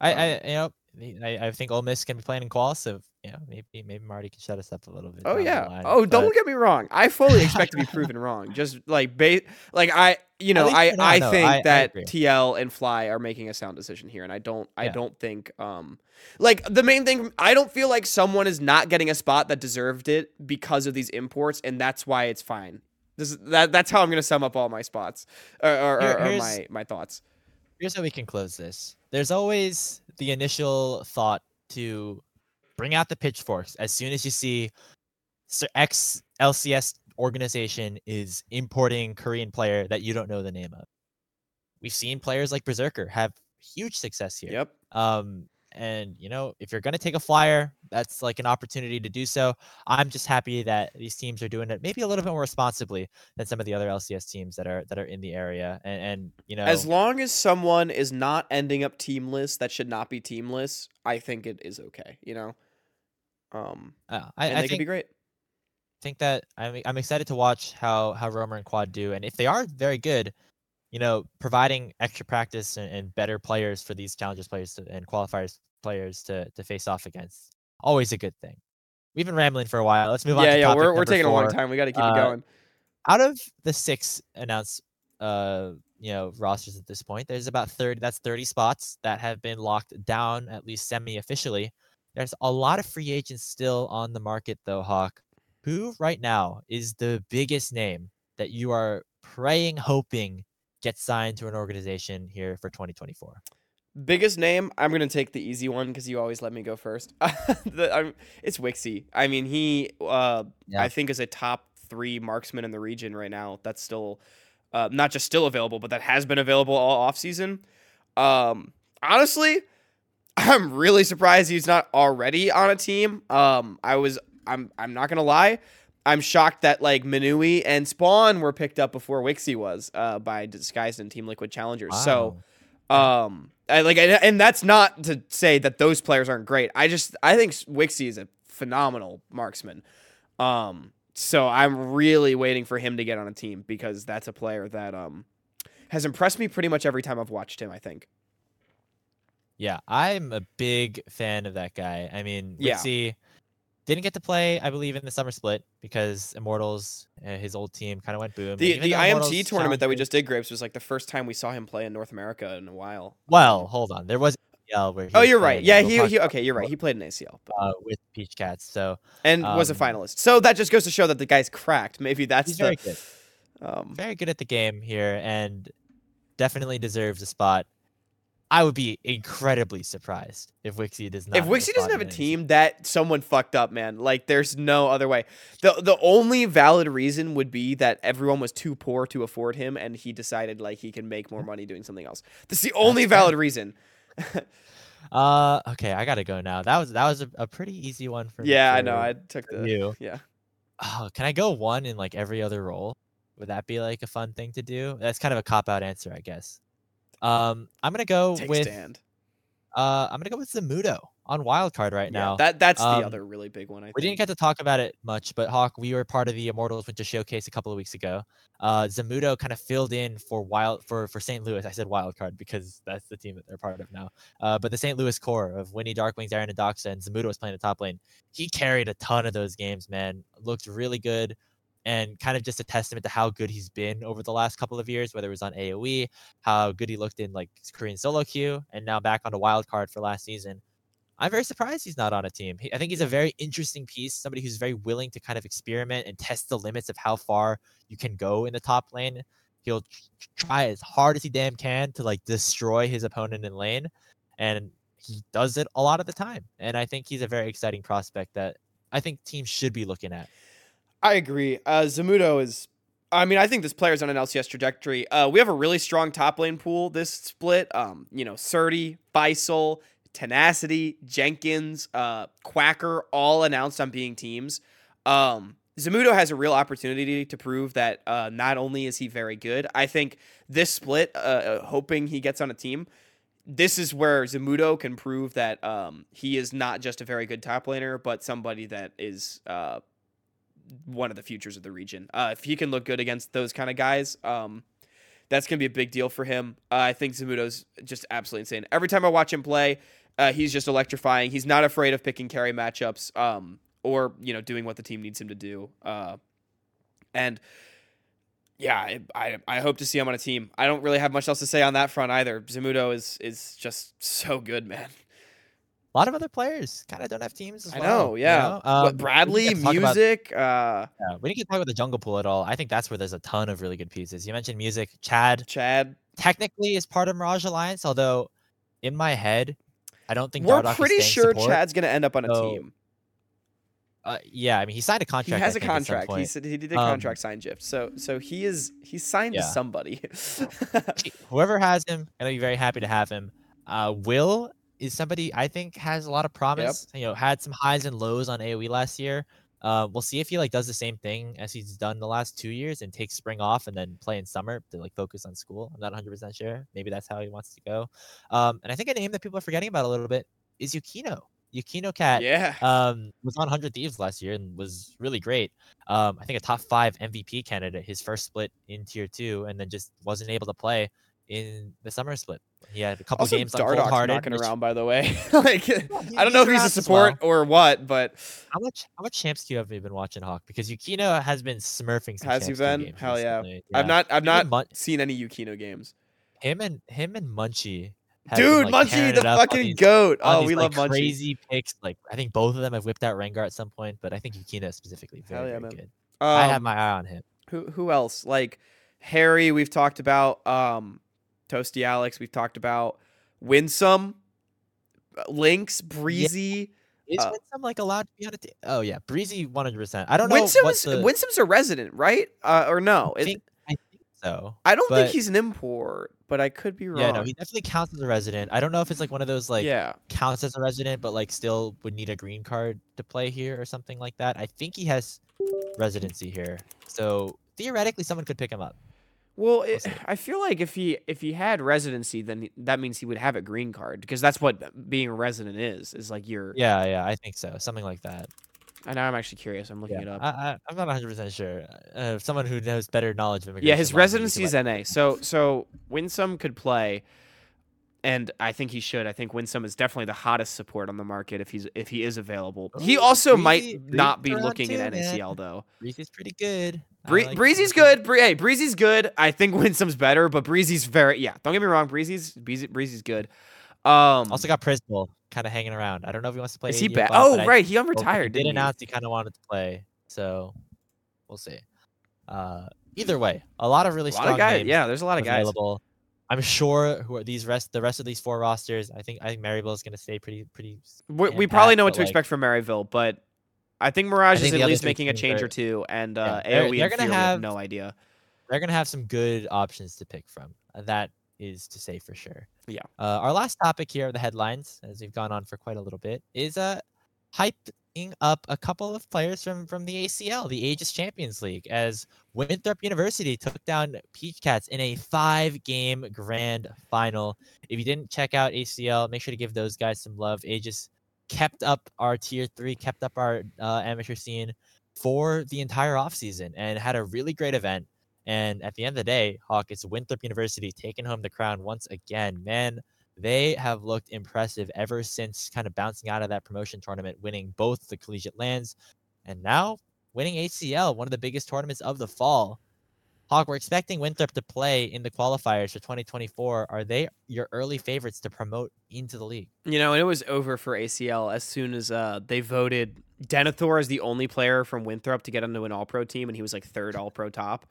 I I um, you know I, I think Ole Miss can be playing in qual, so you know maybe maybe Marty can shut us up a little bit. Oh yeah. Line, oh, but... don't get me wrong. I fully expect to be proven wrong. Just like bait, like I you know I I think I, that I TL and Fly are making a sound decision here, and I don't I yeah. don't think um like the main thing I don't feel like someone is not getting a spot that deserved it because of these imports, and that's why it's fine. This that that's how I'm gonna sum up all my spots or, or, Here, or my my thoughts. Here's how we can close this. There's always the initial thought to bring out the pitchforks as soon as you see X LCS organization is importing Korean player that you don't know the name of. we've seen players like Berserker have huge success here. Yep. Um, and you know, if you're gonna take a flyer, that's like an opportunity to do so. I'm just happy that these teams are doing it maybe a little bit more responsibly than some of the other LCS teams that are that are in the area. And, and you know, As long as someone is not ending up teamless, that should not be teamless. I think it is okay. You know. Um, uh, I, I they could think be great. think that I'm I'm excited to watch how how Romer and Quad do, and if they are very good, you know, providing extra practice and, and better players for these challengers players to, and qualifiers players to to face off against, always a good thing. We've been rambling for a while. Let's move on. Yeah, yeah, we're we're taking a long time. We got to keep Uh, it going. Out of the six announced, uh, you know, rosters at this point, there's about thirty. That's thirty spots that have been locked down at least semi-officially. There's a lot of free agents still on the market, though, Hawk. Who right now is the biggest name that you are praying, hoping gets signed to an organization here for 2024? Biggest name, I'm gonna take the easy one because you always let me go first. the, I'm, it's Wixie. I mean, he uh, Yeah. I think is a top three marksman in the region right now. That's still uh, not just still available, but that has been available all off season. Um, honestly, I'm really surprised he's not already on a team. Um, I was I'm I'm not gonna lie. I'm shocked that like Minui and Spawn were picked up before Wixie was uh, by Disguised and Team Liquid Challengers. So um, I like, and, and that's not to say that those players aren't great. I just I think Wixie is a phenomenal marksman. Um, so I'm really waiting for him to get on a team because that's a player that um has impressed me pretty much every time I've watched him. I think. Yeah, I'm a big fan of that guy. I mean, Yeah. Didn't get to play, I believe, in the summer split because Immortals, uh, his old team, kind of went boom. The the IMT Immortals tournament that we just did, Grapes, was like the first time we saw him play in North America in a while. Well, hold on, there was ACL where he Oh, you're right. Yeah, he, he okay. You're right. He played in ACL but- uh, with Peach Cats. So and was a um, finalist. So that just goes to show that the guy's cracked. Maybe that's the very good, um, very good at the game here, and definitely deserves a spot. I would be incredibly surprised if Wixie does not. if have a Wixie doesn't have a team, that someone fucked up, man. Like, there's no other way. the The only valid reason would be that everyone was too poor to afford him, and he decided like he can make more money doing something else. That's the only That's fair. valid reason. Uh, okay, I gotta go now. That was that was a, a pretty easy one for me. yeah, I know. I took the you. yeah. Oh, can I go one in like every other role? Would that be like a fun thing to do? That's kind of a cop out answer, I guess. Um, I'm gonna go Take with stand. uh, I'm gonna go with Zamudo on wildcard right Yeah, now. that that's the um, other really big one. I we think. didn't get to talk about it much, but Hawk, we were part of the Immortals Winter Showcase a couple of weeks ago. Uh, Zamudo kind of filled in for wild for for St. Louis. I said wildcard because that's the team that they're part of now. Uh, but the St. Louis core of Winnie, Darkwings, Aaron, and Doxa, and Zamudo was playing the top lane. He carried a ton of those games, man. Looked really good, and kind of just a testament to how good he's been over the last couple of years. Whether it was on AOE, how good he looked in like Korean solo queue, and now back on the wildcard for last season. I'm very surprised he's not on a team. I think he's a very interesting piece, somebody who's very willing to kind of experiment and test the limits of how far you can go in the top lane. He'll try as hard as he damn can to like destroy his opponent in lane, and he does it a lot of the time. And I think he's a very exciting prospect that I think teams should be looking at. I agree. Uh, Zamudo is. I mean, I think this player's on an LCS trajectory. Uh, we have a really strong top lane pool this split. Um, you know, Surdy, Faisal, Tenacity, Jenkins, uh, Quacker, all announced on being teams. Um, Zamudo has a real opportunity to prove that uh, not only is he very good, I think this split, uh, uh, hoping he gets on a team, this is where Zamudo can prove that um, he is not just a very good top laner, but somebody that is uh, one of the futures of the region. Uh, if he can look good against those kind of guys, um, that's gonna be a big deal for him. Uh, I think Zamudo's just absolutely insane. Every time I watch him play, uh, he's just electrifying. He's not afraid of picking carry matchups, um, or you know, doing what the team needs him to do. Uh, and yeah, I, I I hope to see him on a team. I don't really have much else to say on that front either. Zamudo is is just so good, man. A lot of other players kind of don't have teams as I well. know, you yeah. know? But Um, we Bradley, to talk about- music, uh, yeah, we didn't get to talk about the jungle pool at all. I think that's where there's a ton of really good pieces. You mentioned music. Chad Chad. technically is part of Mirage Alliance, although in my head, I don't think We're Dardoch is pretty sure support. Chad's gonna end up on a so- team. Uh, yeah, I mean, he signed a contract. He has a think, at some contract. He said he did a Um, contract sign gift. So so he is he's signed to Yeah. somebody. Whoever has him, gonna be very happy to have him. Uh, Will is somebody I think has a lot of promise. You know, had some highs and lows on AOE last year. Uh, we'll see if he like does the same thing as he's done the last two years and takes spring off and then play in summer to like focus on school. I'm not 100 percent sure. Maybe that's how he wants to go. Um, and I think a name that people are forgetting about a little bit is Yukino. Yukino Cat yeah. um, was on 100 Thieves last year and was really great. Um, I think a top five MVP candidate, his first split in tier two, and then just wasn't able to play in the summer split. He had a couple Also, games on Dardoch's cold hearted. knocking around, by the way. like, I don't know if he's a support well. or what, but How much how much champs queue have you been watching, Hawk? Because Yukino has been smurfing. Some Has he been? Hell yeah. recently. I've not I've not Mun- seen any Yukino games. him and him and Munchie. have been, Dude, like, Munchie, the on fucking these- goat. Oh, these, we like, love Munchie. crazy picks. Like I think both of them have whipped out Rengar at some point, but I think Yukino specifically very, yeah, very man. good. I have Um, my eye on him. who who else? Like Harry, we've talked about. Um, Toasty Alex, we've talked about. Winsome, Lynx, Breezy. Is Uh, Winsome like allowed to be on a team? Oh yeah, Breezy, one hundred percent. I don't know the. Winsome's a resident, right? Uh, or no? I think, I think so. I don't think he's an import, but I could be wrong. Yeah, no, he definitely counts as a resident. I don't know if it's like one of those like yeah, counts as a resident, but like still would need a green card to play here or something like that. I think he has residency here, so theoretically someone could pick him up. Well, it. I feel like if he if he had residency, then that means he would have a green card because that's what being a resident is. Is like you're. Yeah, yeah, I think so, something like that. I know. I'm actually curious. I'm looking Yeah, it up. I, I'm not 100 percent sure. Uh, someone who knows better knowledge of immigration. yeah, his law than me residency is NA. So so Winsome could play, and I think he should. I think Winsome is definitely the hottest support on the market if he's if he is available. he also Breezy- might not be looking too, at man. NACL though. Breezy's pretty good. Bree- like Breezy's good. Bree- hey, Breezy's good. I think Winsome's better, but Breezy's very yeah. Don't get me wrong. Breezy's Breezy, Breezy's good. Um, Also got Prismal kind of hanging around. I don't know if he wants to play. is he bad? Oh right, he Well, he did didn't announce he kind of wanted to play, so we'll see. Uh, either way, a lot of really A lot strong guys. Yeah, there's a lot of guys. available. I'm sure who are these rest the rest of these four rosters. I think I think Maryville is going to stay pretty pretty. We, we probably know what to like, expect from Maryville, but I think Mirage think is at least making a change are- or two, and uh, they're- AOE they're and gonna have no idea. They're going to have some good options to pick from. That is to say for sure. Yeah. Uh, our last topic here of the headlines, as we've gone on for quite a little bit, is uh hyping up a couple of players from from the ACL, the Aegis Champions League, as Winthrop University took down Peach Cats in a five-game grand final. If you didn't check out ACL, make sure to give those guys some love. Aegis kept up our tier three, kept up our uh, amateur scene for the entire offseason and had a really great event. And at the end of the day, Hawk, it's Winthrop University taking home the crown once again. Man, they have looked impressive ever since kind of bouncing out of that promotion tournament, winning both the collegiate lands and now winning ACL, one of the biggest tournaments of the fall. Hawk, we're expecting Winthrop to play in the qualifiers for 2024. Are they your early favorites to promote into the league? You know, and it was over for ACL as soon as uh, they voted Denethor as the only player from Winthrop to get onto an All Pro team, and he was like third All Pro top.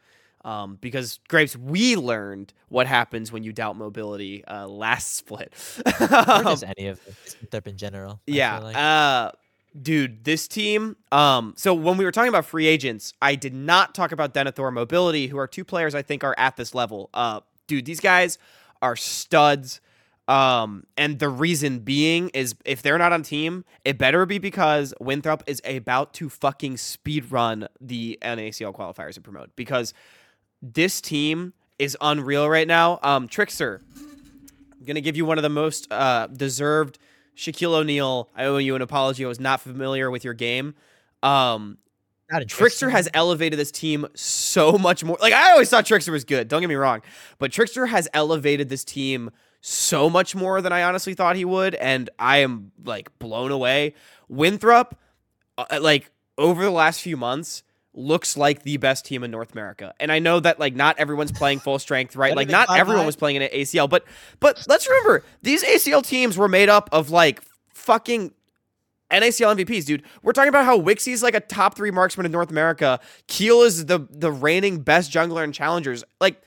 Um, because Grapes, we learned what happens when you doubt mobility uh, last split. Or just any of them, Winthrop in general. I Yeah. like. Uh dude, this team um so when we were talking about free agents, I did not talk about Denethor Mobility, who are two players I think are at this level. Uh dude, these guys are studs. Um and the reason being is if they're not on team, it better be because Winthrop is about to fucking speed run the NACL qualifiers and promote because this team is unreal right now. Um Trickster I'm gonna give you one of the most uh, deserved. Shaquille O'Neal, I owe you an apology. I was not familiar with your game. Um, Trickster has elevated this team so much more. Like I always thought Trickster was good. Don't get me wrong, but Trickster has elevated this team so much more than I honestly thought he would, and I am like blown away. Winthrop, uh, like over the last few months, looks like the best team in North America. And I know that like not everyone's playing full strength, right? Like not everyone was playing in an ACL, but but let's remember these ACL teams were made up of like fucking NACL MVPs, dude. We're talking about how Wixie's like a top three marksman in North America. Keel is the the reigning best jungler in challengers. Like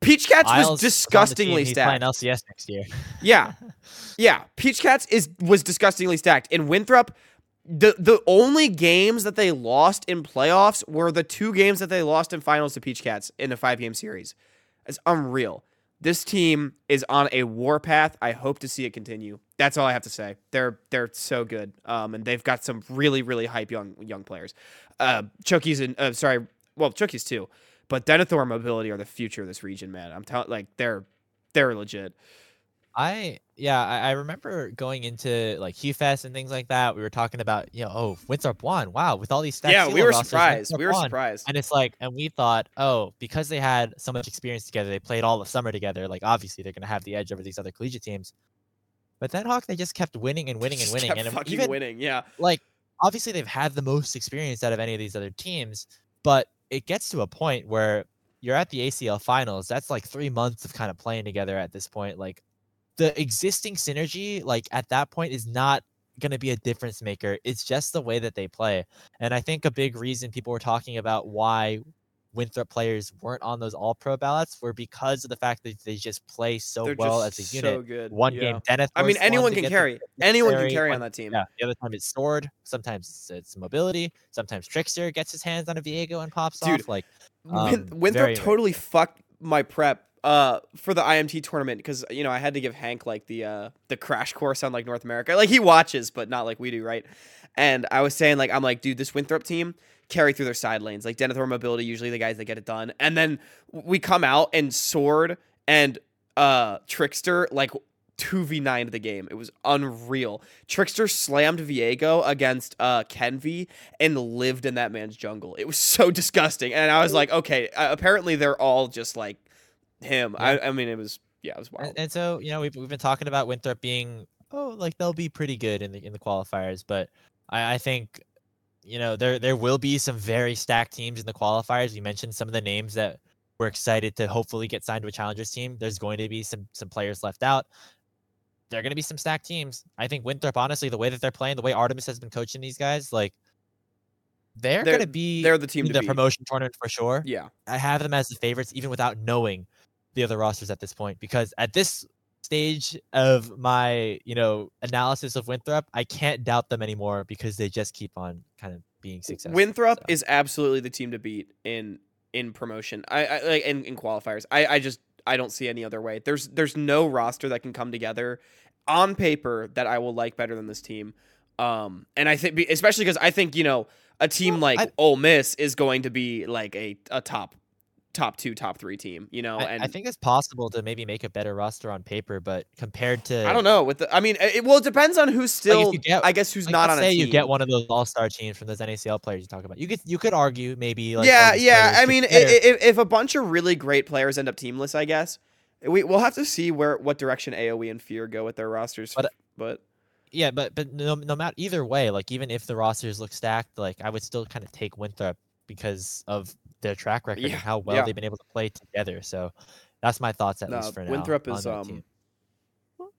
Peach Cats on was the team, disgustingly He's stacked. playing LCS next year. Yeah. Yeah. Peach Cats is was disgustingly stacked. In Winthrop, the the only games that they lost in playoffs were the two games that they lost in finals to Peach Cats in a five game series. It's unreal. This team is on a warpath. I hope to see it continue. That's all I have to say. They're they're so good, um, and they've got some really really hype young young players. Uh, Chucky's and uh, sorry, well Chucky's too, but Denethor mobility are the future of this region, man. I'm telling like they're they're legit. I yeah, I, I remember going into like Fest and things like that. We were talking about, you know, oh, Winthrop won. Wow, with all these stats. Yeah, we were rosters, surprised. Winthrop we were won. surprised. And it's like, and we thought, oh, because they had so much experience together, they played all the summer together. Like, obviously, they're gonna have the edge over these other collegiate teams. But then Hawk, they just kept winning and winning and winning, and fucking even winning. Yeah, like obviously they've had the most experience out of any of these other teams, but it gets to a point where you're at the ACL finals. That's like three months of kind of playing together at this point. Like the existing synergy, like at that point, is not going to be a difference maker. It's just the way that they play. And I think a big reason people were talking about why Winthrop players weren't on those all pro ballots were because of the fact that they just play so They're well as a unit. So good. One yeah. game, Dennis. I mean, anyone can carry. Anyone can carry on that team. Yeah. The other time it's Sword. Sometimes it's, mobility. Sometimes Trickster gets his hands on a Viego and pops Dude, off. Like um, Winthrop very, totally very fucked my prep uh for the IMT tournament because you know I had to give Hank like the uh the crash course on like North America. Like he watches, but not like we do, right? And I was saying like I'm like, dude, this Winthrop team carry through their side lanes. Like Denethor mobility, usually the guys that get it done. And then we come out and Sword and uh Trickster like 2v9 the game. It was unreal. Trickster slammed Viego against uh Kenvi and lived in that man's jungle. It was so disgusting. And I was like, okay, apparently they're all just like him. Yeah. I, I mean, it was yeah, it was wild. And, and, so you know we've we've been talking about Winthrop being oh like they'll be pretty good in the in the qualifiers, but I, I think you know there there will be some very stacked teams in the qualifiers. You mentioned some of the names that we're excited to hopefully get signed to a challengers team. There's going to be some some players left out. There are going to be some stacked teams. I think Winthrop, honestly, the way that they're playing, the way Artemis has been coaching these guys, like they're, they're going to be they're the team in the promotion tournament for sure. Yeah, I have them as the favorites, even without knowing the other rosters at this point because at this stage of my you know analysis of Winthrop, I can't doubt them anymore because they just keep on kind of being successful. Winthrop so. is absolutely the team to beat in in promotion. I, I like in, in qualifiers. I, I just I don't see any other way. There's there's no roster that can come together on paper that I will like better than this team. Um, and I think especially because I think you know a team well, like I, Ole Miss is going to be like a a top top two, top three team, you know. I, and I think it's possible to maybe make a better roster on paper, but compared to I don't know. With the, I mean, it, well, it depends on who's still. Like get, I guess who's like not on. Say a team. you get one of those all star teams from those NACL players you talk about. You could you could argue maybe like yeah oh, yeah. I mean, if, if a bunch of really great players end up teamless, I guess we we'll have to see where what direction AOE and Fear go with their rosters. But uh, but yeah, but but no no matter either way, like even if the rosters look stacked, like I would still kind of take Winthrop because of their track record yeah, and how well yeah. they've been able to play together. So that's my thoughts at no, least for now. Winthrop is um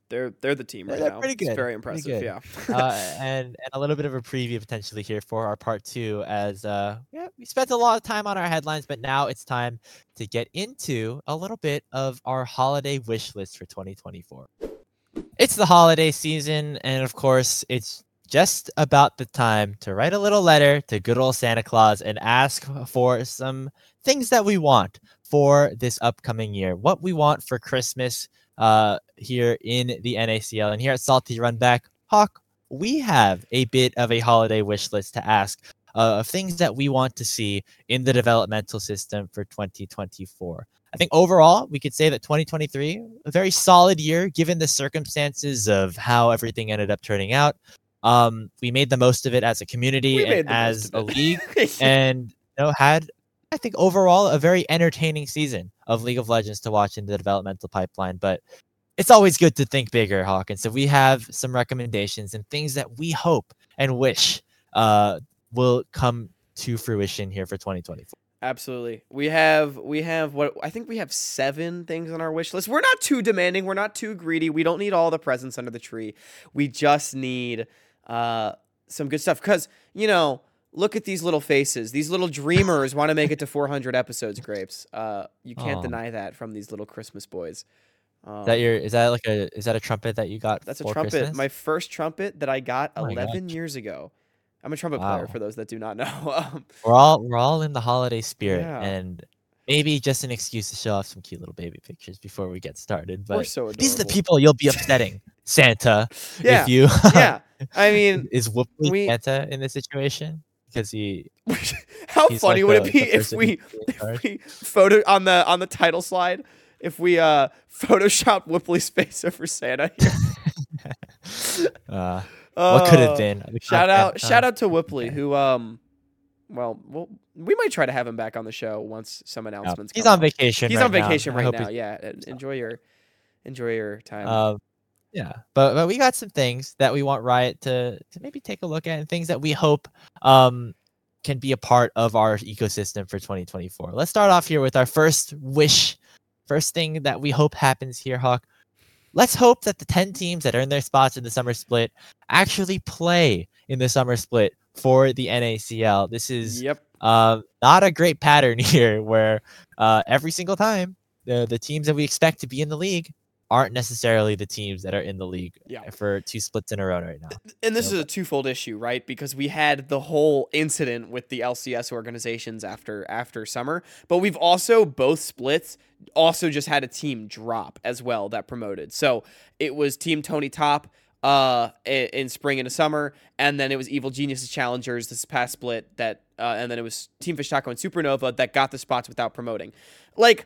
they're they're the team right they're now. Pretty good. It's very impressive. Yeah. uh, and and a little bit of a preview potentially here for our part two, as uh yeah we spent a lot of time on our headlines, but now it's time to get into a little bit of our holiday wish list for 2024. It's the holiday season, and of course, it's just about the time to write a little letter to good old Santa Claus and ask for some things that we want for this upcoming year. What we want for Christmas uh, here in the NACL. And here at Salty Runback, Hawk, we have a bit of a holiday wish list to ask uh, of things that we want to see in the developmental system for 2024. I think overall, we could say that 2023, a very solid year given the circumstances of how everything ended up turning out. Um, we made the most of it as a community and as a league, and you know had I think overall a very entertaining season of League of Legends to watch in the developmental pipeline. But it's always good to think bigger, Hawkins. So we have some recommendations and things that we hope and wish uh, will come to fruition here for 2024. Absolutely. We have we have what I think we have seven things on our wish list. We're not too demanding, we're not too greedy. We don't need all the presents under the tree. We just need uh, some good stuff. Because, you know, look at these little faces. These little dreamers want to make it to 400 episodes, Grapes. Uh, you can't deny that from these little Christmas boys. Um, is that your? Is that like a? Is that a trumpet that you got? That's a trumpet. Christmas? My first trumpet that I got oh 11 years ago. I'm a trumpet player Wow. for those that do not know. Um, We're all we're all in the holiday spirit, Yeah. and maybe just an excuse to show off some cute little baby pictures before we get started. But so these are the people you'll be upsetting, Santa. Yeah. If you yeah. I mean, is Whipley we- Santa in this situation because he how funny like would the- it be if we if we photo on the on the title slide if we uh photoshopped Whipley's face over Santa? uh, what could have Oh, been? Shout out uh, shout out to Whipley who um well, well we might try to have him back on the show once some no, announcements he's come on vacation. He's right on vacation now. Right now. he's- Yeah. Enjoy your enjoy your time. Um, yeah, but but we got some things that we want Riot to to maybe take a look at, and things that we hope um can be a part of our ecosystem for 2024. Let's start off here with our first wish, first thing that we hope happens here, Hawk. Let's hope that the 10 teams that earn their spots in the summer split actually play in the summer split for the NACL. This is yep. um, not a great pattern here where uh, every single time the, the teams that we expect to be in the league aren't necessarily the teams that are in the league Yeah. for two splits in a row right now. And this So- is a twofold issue, right? Because we had the whole incident with the LCS organizations after after summer, but we've also both splits also just had a team drop as well that promoted. So it was Team Tony Top uh in spring and a summer, and then it was Evil Geniuses Challengers this past split that uh, and then it was Team Fish Taco and Supernova that got the spots without promoting. Like,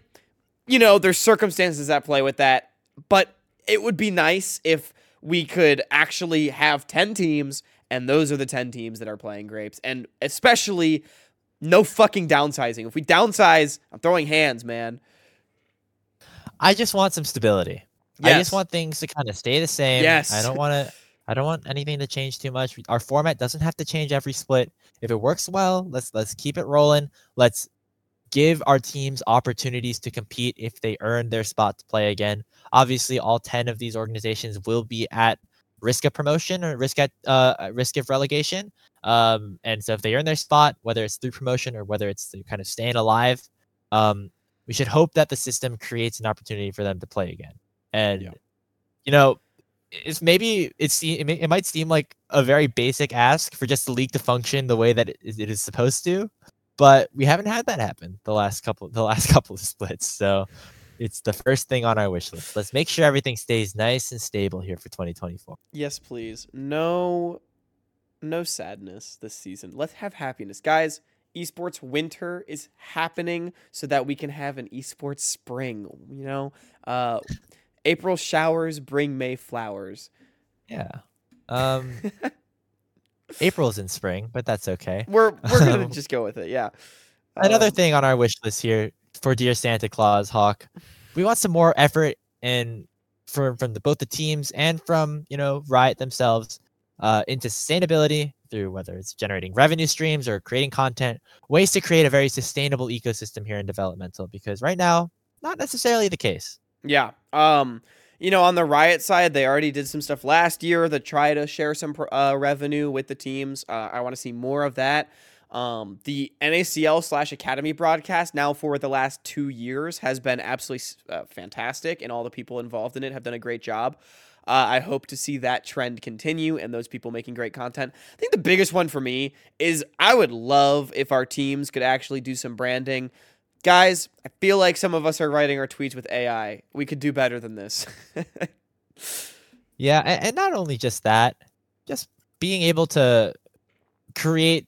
you know, there's circumstances at play with that, but it would be nice if we could actually have 10 teams and those are the 10 teams that are playing grapes and especially no fucking downsizing if we downsize i'm throwing hands man I just want some stability. I just want things to kind of stay the same. Yes. I don't want to. I don't want anything to change too much. Our format doesn't have to change every split. If it works well, let's let's keep it rolling. Let's give our teams opportunities to compete if they earn their spot to play again. Obviously, all 10 of these organizations will be at risk of promotion or risk at uh risk of relegation. Um, and so if they earn their spot, whether it's through promotion or whether it's through kind of staying alive, um, we should hope that the system creates an opportunity for them to play again. And Yeah. you know, it's maybe it's it, may, it might seem like a very basic ask for just the leak to function the way that it is, it is supposed to, but we haven't had that happen the last couple the last couple of splits. So it's the first thing on our wish list. Let's make sure everything stays nice and stable here for 2024. yes please no no sadness this season let's have happiness guys esports winter is happening so that we can have an esports spring you know uh april showers bring may flowers Yeah. Um April's in spring, but that's okay. we're we're gonna Um, just go with it yeah Another Um, thing on our wish list here for dear Santa Claus Hawk, we want some more effort and from from the, both the teams and from you know Riot themselves uh, into sustainability through whether it's generating revenue streams or creating content, ways to create a very sustainable ecosystem here in developmental. Because right now, not necessarily the case. Yeah. Um, you know, on the Riot side, they already did some stuff last year to try to share some uh, revenue with the teams. Uh, I want to see more of that. Um, the NACL slash Academy broadcast now for the last two years has been absolutely uh, fantastic, and all the people involved in it have done a great job. Uh, I hope to see that trend continue and those people making great content. I think the biggest one for me is I would love if our teams could actually do some branding. Guys, I feel like some of us are writing our tweets with AI. We could do better than this. Yeah, and, and not only just that, just being able to create,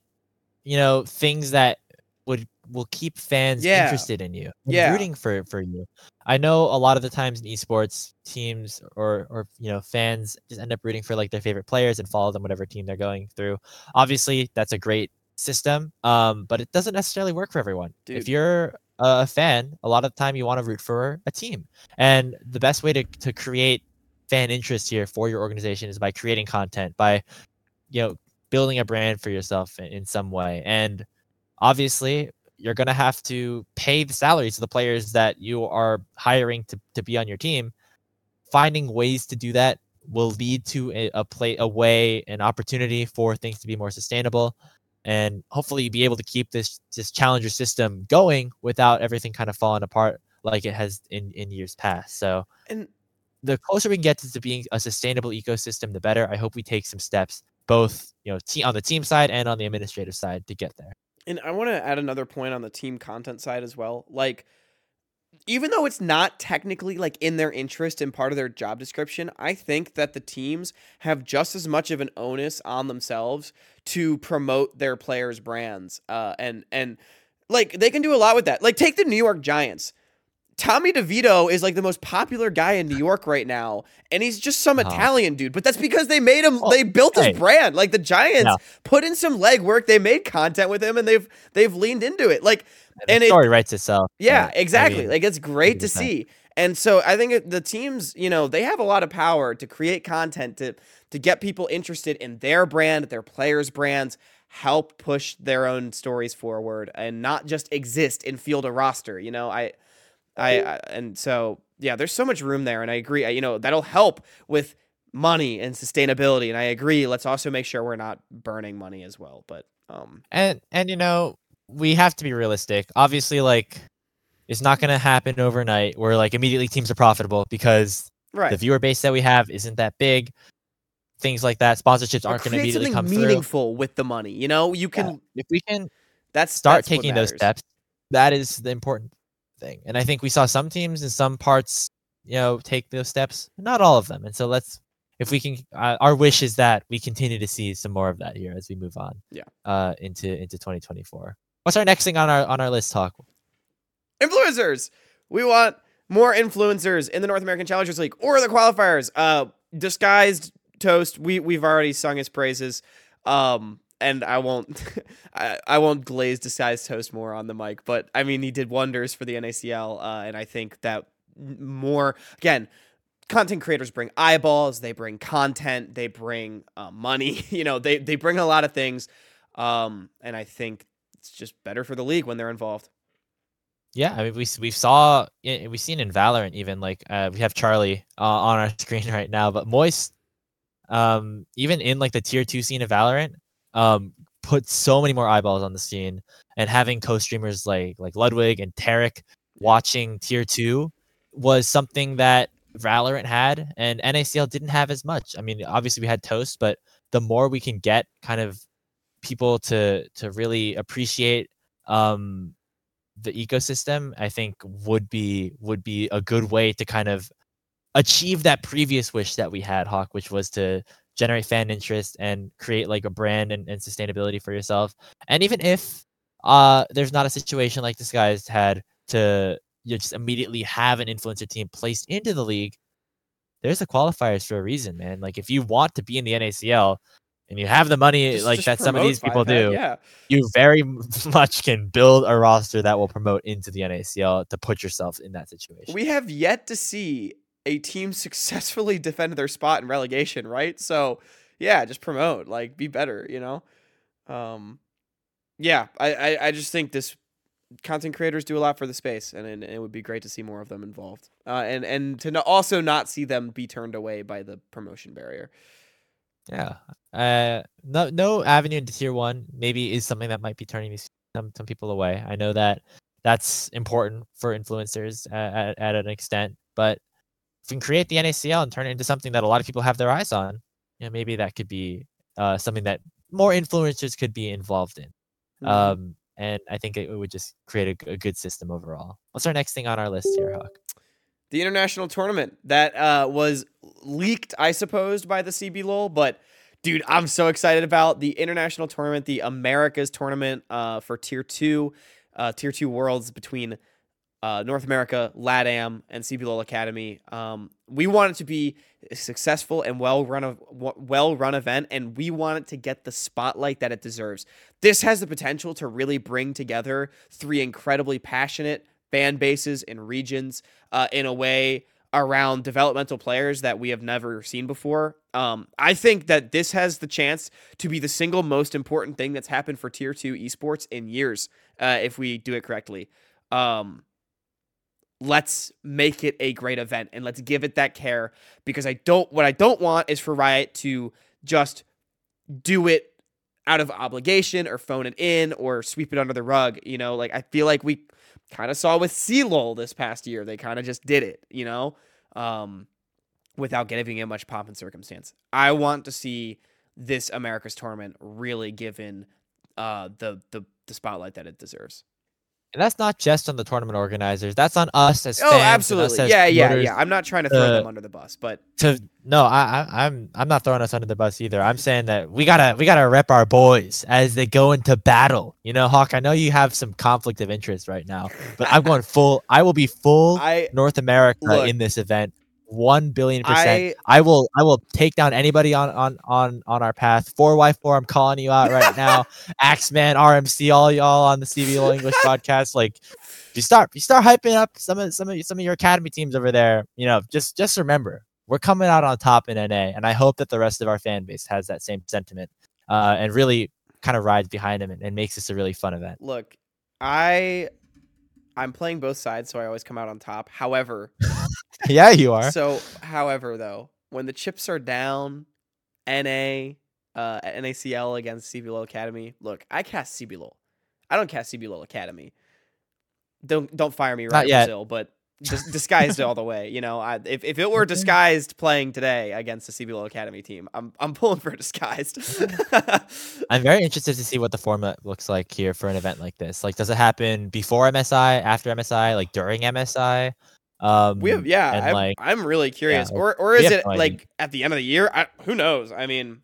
you know, things that would will keep fans Yeah. interested in you, Yeah. rooting for for you. I know a lot of the times in esports, teams or or you know fans just end up rooting for like their favorite players and follow them whatever team they're going through. Obviously, that's a great system, um, but it doesn't necessarily work for everyone. Dude. If you're a fan, a lot of the time you want to root for a team, and the best way to to create fan interest here for your organization is by creating content, by you know building a brand for yourself in, in some way, and obviously you're going to have to pay the salaries of the players that you are hiring to, to be on your team. Finding ways to do that will lead to a, a play a way an opportunity for things to be more sustainable and hopefully be able to keep this this challenger system going without everything kind of falling apart like it has in in years past so and the closer we can get to, being a sustainable ecosystem the better i hope we take some steps both you know te- on the team side and on the administrative side to get there. And I want to add another point on the team content side as well. Like, even though it's not technically like in their interest and part of their job description, I think that the teams have just as much of an onus on themselves to promote their players' brands. Uh, and and like they can do a lot with that. Like, take the New York Giants. Tommy DeVito is like the most popular guy in New York right now, and he's just some Uh-huh. Italian dude. But that's because they made him. They built his hey. brand. Like the Giants put in some legwork. They made content with him, and they've they've leaned into it. Like The And it- story writes itself. yeah, I exactly. mean, like it's great to 100%. see. And so I think the teams, you know, they have a lot of power to create content to to get people interested in their brand, their players' brands, help push their own stories forward, and not just exist and field a roster. You know, I, I, I and so yeah, there's so much room there, and I agree. I, you know, that'll help with money and sustainability, and I agree. Let's also make sure we're not burning money as well. But um, and and you know we have to be realistic obviously like it's not going to happen overnight where like immediately teams are profitable because right. the viewer base that we have isn't that big things like that sponsorships Or aren't going to immediately come through meaningful with the money. You know, you Yeah, can if we can that's start that's taking those steps that is the important thing and i think we saw some teams in some parts you know take those steps not all of them and so let's if we can uh, our wish is that we continue to see some more of that here as we move on Yeah. uh into into 2024 what's our next thing on our on our list talk influencers. We want more influencers in the North American Challengers League or the qualifiers. Uh, disguised toast. We we've already sung his praises. Um, and I won't, I, I won't glaze disguised toast more on the mic. But I mean, he did wonders for the NACL, uh, and I think that more again. Content creators bring eyeballs, they bring content, they bring uh, money. You know, they they bring a lot of things, um, and I think it's just better for the league when they're involved. Yeah, I mean we we saw we've seen in Valorant even like uh, we have Charlie uh, on our screen right now, but Moist, um, even in like the tier two scene of Valorant, um, put so many more eyeballs on the scene, and having co-streamers like like Ludwig and Tarik watching tier two was something that Valorant had, and NACL didn't have as much. I mean, obviously we had Toast, but the more we can get kind of people to to really appreciate um the ecosystem i think would be would be a good way to kind of achieve that previous wish that we had hawk which was to generate fan interest and create like a brand and, and sustainability for yourself and even if uh there's not a situation like Disguised had to you know, just immediately have an influencer team placed into the league there's the qualifiers for a reason man like if you want to be in the nacl and you have the money Just- like just that some of these people do Yeah. you very much can build a roster that will promote into the NACL to put yourself in that situation. We have yet to see a team successfully defended their spot in relegation, right? So, yeah, just promote, like be better, you know? Um yeah, I I, I just think this content creators do a lot for the space and, and it would be great to see more of them involved. Uh and and to also not see them be turned away by the promotion barrier. yeah. Uh, no, no avenue into tier one maybe is something that might be turning these some some people away. I know that that's important for influencers at, at, at an extent, but if we can create the NACL and turn it into something that a lot of people have their eyes on, you know, maybe that could be uh, something that more influencers could be involved in. Mhm. Um, and I think it, it would just create a good system overall. What's our next thing on our list here, Hawk? the international tournament that uh, was leaked, I suppose, by the CBLOL, but dude, I'm so excited about the international tournament, the Americas tournament uh, for Tier Two, uh, Tier Two Worlds between uh, North America, LATAM, and CB Academy. Um, we want it to be a successful and well run well run event, and we want it to get the spotlight that it deserves. This has the potential to really bring together three incredibly passionate fan bases and regions uh, in a way around developmental players that we have never seen before. Um, I think that this has the chance to be the single most important thing that's happened for Tier Two esports in years, uh, if we do it correctly. Um, let's make it a great event and let's give it that care because I don't. What I don't want is for Riot to just do it out of obligation or phone it in or sweep it under the rug. You know, like I feel like we kind of saw with CLOL this past year. They kind of just did it, you know, um, without giving it much pomp and circumstance. I want to see this America's tournament really given uh, the the the spotlight that it deserves. And that's not just on the tournament organizers. That's on us as Oh, fans us absolutely. as Yeah, yeah, yeah. I'm not trying to throw them under the bus, but To no, I, I, I'm I'm not throwing us under the bus either. I'm saying that we gotta we gotta rep our boys as they go into battle. You know, Hawk. I know you have some conflict of interest right now, but I'm going full. I will be full I North America Look. in this event. One billion percent. I I will I will take down anybody on on on on our path. Four Y four, I'm calling you out right now. Axeman, RMC, all y'all on the CVL English podcast. Like, if you start if you start hyping up some of some of some of your academy teams over there, you know, just just remember we're coming out on top in NA, and I hope that the rest of our fan base has that same sentiment uh, and really kind of rides behind him and, and makes this a really fun event. look, I I'm playing both sides, so I always come out on top. However, yeah, you are. So, however, though, when the chips are down, NA, uh, NACL against CBLOL Academy. Look, I cast CBLOL. I don't cast CBLOL Academy. Don't don't fire me right yet. Brazil, but dis- disguised all the way. You know, I, if if it were disguised playing today against the CBLOL Academy team, I'm I'm pulling for disguised. I'm very interested to see what the format looks like here for an event like this. Like, does it happen before MSI, after MSI, like during MSI? Um, we have yeah. I'm, like, I'm really curious. like, or or is it no like at the end of the year? I, who knows? I mean.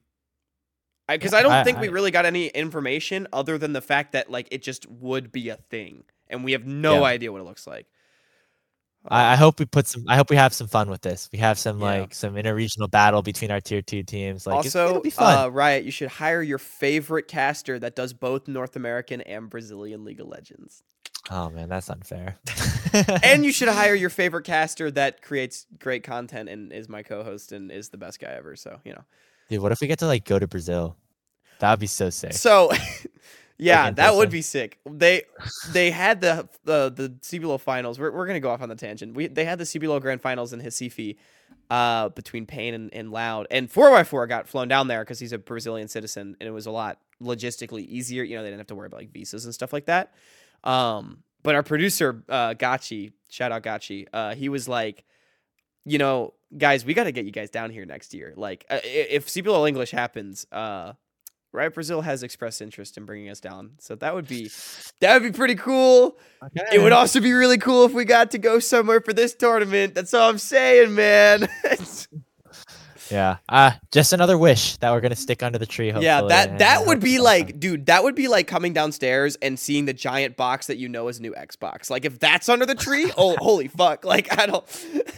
Because Yeah, I don't I- think we really got any information other than the fact that like it just would be a thing, and we have no Yeah. idea what it looks like. I, I hope we put some. I hope we have some fun with this. We have some Yeah. like some interregional battle between our tier two teams. Like, also, it'll be fun. Uh, Riot, you should hire your favorite caster that does both North American and Brazilian League of Legends, oh man, that's unfair. and you should hire your favorite caster that creates great content and is my co-host and is the best guy ever. So you know, dude, what if we get to like go to Brazil? That would be so sick. so. Yeah, in that would be sick. They they had the the the CBLOL finals. We're, we're gonna go off on the tangent. We they had the CBLOL grand finals in Recife, uh, between paiN and, and Loud, and four x four got flown down there because he's a Brazilian citizen, and it was a lot logistically easier. You know, they didn't have to worry about like visas and stuff like that. Um, but our producer, uh, Gachi, shout out Gachi, uh, he was like, you know, guys, we got to get you guys down here next year. Like, uh, if CBLOL English happens, uh, Riot Brazil has expressed interest in bringing us down, so that would be that would be pretty cool. It would also be really cool if we got to go somewhere for this tournament. That's all I'm saying, man. Yeah. Uh just another wish that we're gonna stick under the tree. yeah, that that would be like, dude, that would be like coming downstairs and seeing the giant box that you know is new Xbox. Like if that's under the tree, oh holy fuck! Like I don't.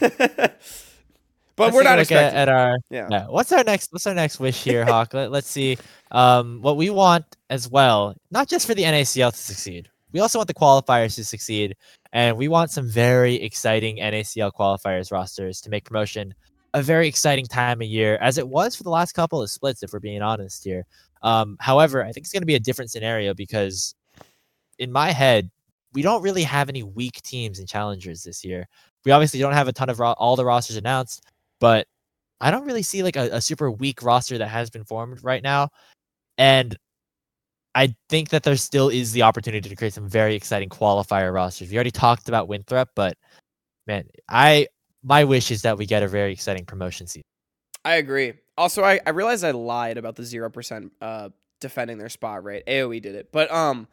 but Let's we're not look at, expecting. at our yeah. What's our next? What's our next wish here, Hawk? Let, let's see. Um, what we want as well, not just for the NACL to succeed. We also want the qualifiers to succeed, and we want some very exciting NACL qualifiers rosters to make promotion a very exciting time of year, as it was for the last couple of splits. If we're being honest here. Um, however, I think it's going to be a different scenario because, in my head, we don't really have any weak teams and challengers this year. We obviously don't have a ton of ro- all the rosters announced, but I don't really see like a, a super weak roster that has been formed right now. And I think that there still is the opportunity to create some very exciting qualifier rosters. We already talked about Winthrop, but man, I my wish is that we get a very exciting promotion season. I agree. Also, I, I realized I lied about the zero percent uh defending their spot rate. AOE did it, but um,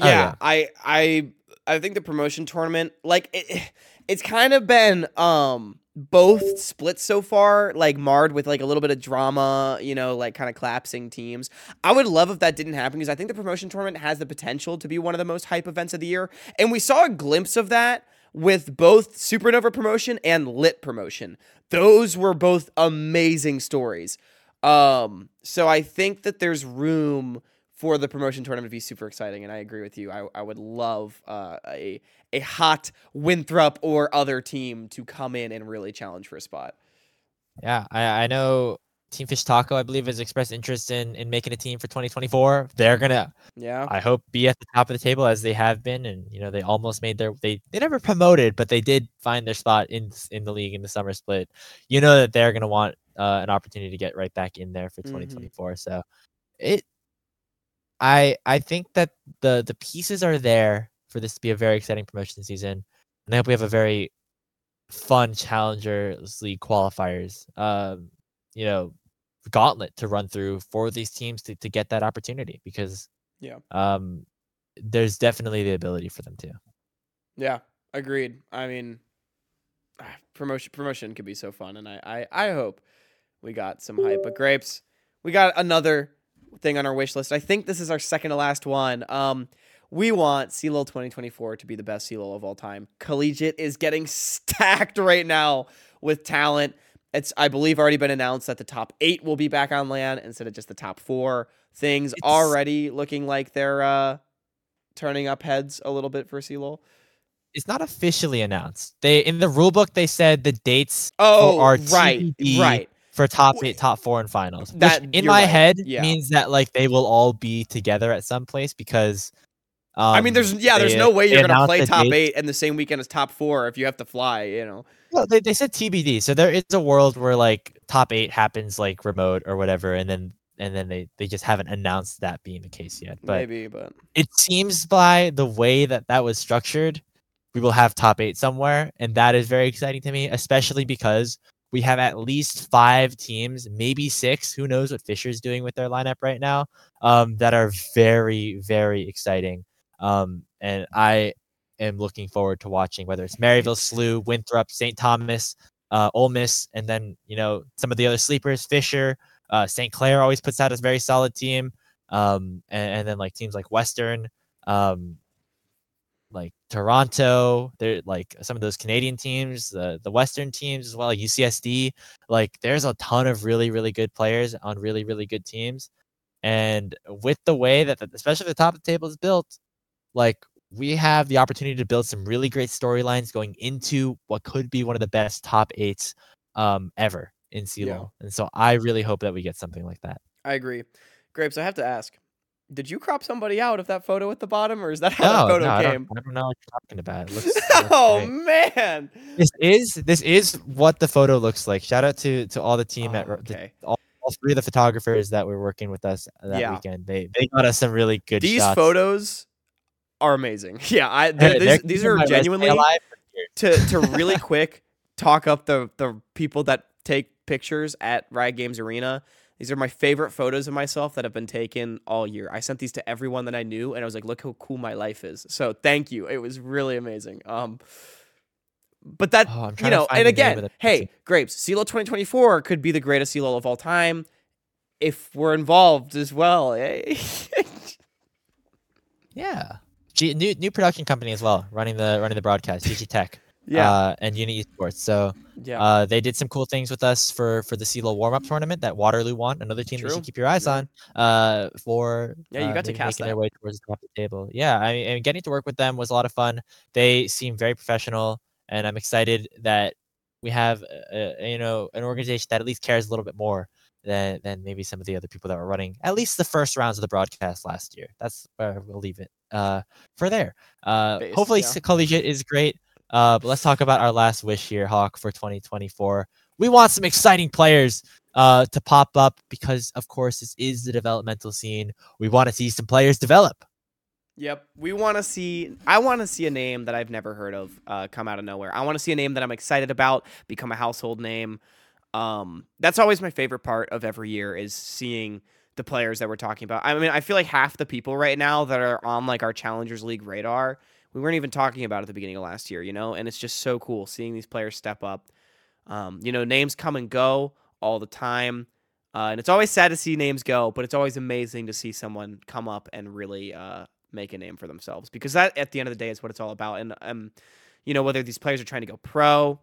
Oh, yeah, yeah. I I I think the promotion tournament like it, it's kind of been um both splits so far, like marred with like a little bit of drama, you know, like kind of collapsing teams. I would love if that didn't happen because I think the promotion tournament has the potential to be one of the most hype events of the year, and we saw a glimpse of that with both Supernova promotion and Lit promotion. Those were both amazing stories. Um, so I think that there's room for the promotion tournament to be super exciting, and I agree with you. I, I would love uh, a a hot Winthrop or other team to come in and really challenge for a spot. Yeah, I, I know Team Fish Taco, I believe, has expressed interest in in making a team for 2024. They're gonna Yeah, I hope be at the top of the table as they have been, and you know they almost made their they they never promoted, but they did find their spot in in the league in the summer split. You know that they're gonna want uh, an opportunity to get right back in there for Mhm. 2024. So it, I I think that the the pieces are there for this to be a very exciting promotion season, and I hope we have a very fun Challengers League qualifiers. Um, you know, gauntlet to run through for these teams to, to get that opportunity because Yeah. um there's definitely the ability for them to. Yeah, agreed. I mean, ah, promotion promotion could be so fun, and I I, I hope we got some hype. But grapes, we got another thing on our wish list. I think this is our second to last one. Um, we want CLOL 2024 to be the best CLOL of all time. Collegiate is getting stacked right now with talent. It's I believe already been announced that the top eight will be back on land instead of just the top four. Things It's- already looking like they're uh, turning up heads a little bit for CLOL. It's not officially announced. They in the rule book they said the dates Oh, our right, right. for top eight, top four, and finals. That- in my right, head yeah. means that like they will all be together at some place because. Um, I mean, there's yeah, there's they- no way you're gonna play top dates. eight and the same weekend as top four if you have to fly. You know, Well, they, they said TBD, so there is a world where like top eight happens like remote or whatever, and then and then they they just haven't announced that being the case yet. But maybe, but it seems by the way that that was structured, we will have top eight somewhere, and that is very exciting to me, especially because we have at least five teams, maybe six. Who knows what Fisher's doing with their lineup right now? Um, that are very very exciting. Um, and I am looking forward to watching whether it's Maryville, Slough, Winthrop, St. Thomas, uh, Ole Miss, and then you know some of the other sleepers, Fisher, uh, St. Clair always puts out a very solid team, um, and, and then like teams like Western, um, like Toronto, they're like some of those Canadian teams, the the Western teams as well, like UCSD. Like there's a ton of really really good players on really really good teams, and with the way that the, especially the top of the table is built, like we have the opportunity to build some really great storylines going into what could be one of the best top eights um, ever in CLOL. Yeah. And so I really hope that we get something like that. I agree. Grapes, I have to ask: Did you crop somebody out of that photo at the bottom, or is that how No, that photo no, I came? don't, I don't know what you're talking about. It looks, it oh great. man! this is this is what the photo looks like. Shout out to to all the team at Oh, Ro- the- all, all three of the photographers that were working with us that Yeah. weekend. They they got us some really good These shots. photos are amazing. Yeah, I they're- they're these, these are genuinely to to really quick talk up the the people that take pictures at Riot Games Arena. These are my favorite photos of myself that have been taken all year. I sent these to everyone that I knew, and I was like, "Look how cool my life is." So thank you. It was really amazing. Um, but that Oh, you know, and the name of again, hey, grapes, CLOL 2024 could be the greatest CLOL of all time if we're involved as well. eh? Yeah. G- new new production company as well, running the running the broadcast, GG Tech. yeah, Uh, and Uni Esports. So yeah. uh, they did some cool things with us for for the CLOL warm up tournament that Waterloo won. Another team that you should keep your eyes true. on. Uh, for Yeah, you uh, got to cast making their way towards the top of the table. Yeah, I mean, and getting to work with them was a lot of fun. They seem very professional, and I'm excited that we have uh, you know an organization that at least cares a little bit more than than maybe some of the other people that were running at least the first rounds of the broadcast last year. That's where we'll leave it uh, for there. Uh, hopefully, yeah. collegiate is great. Uh, but let's talk about our last wish here, Hawk, for 2024. We want some exciting players uh, to pop up because, of course, this is the developmental scene. We want to see some players develop. Yep. We want to see. I want to see a name that I've never heard of uh, come out of nowhere. I want to see a name that I'm excited about become a household name. Um, that's always my favorite part of every year is seeing the players that we're talking about. I mean, I feel like half the people right now that are on like our Challengers League radar, we weren't even talking about at the beginning of last year, you know. And it's just so cool seeing these players step up. Um, you know, names come and go all the time. Uh, and it's always sad to see names go, but it's always amazing to see someone come up and really uh, make a name for themselves because that, at the end of the day, is what it's all about. And um, you know, whether these players are trying to go pro,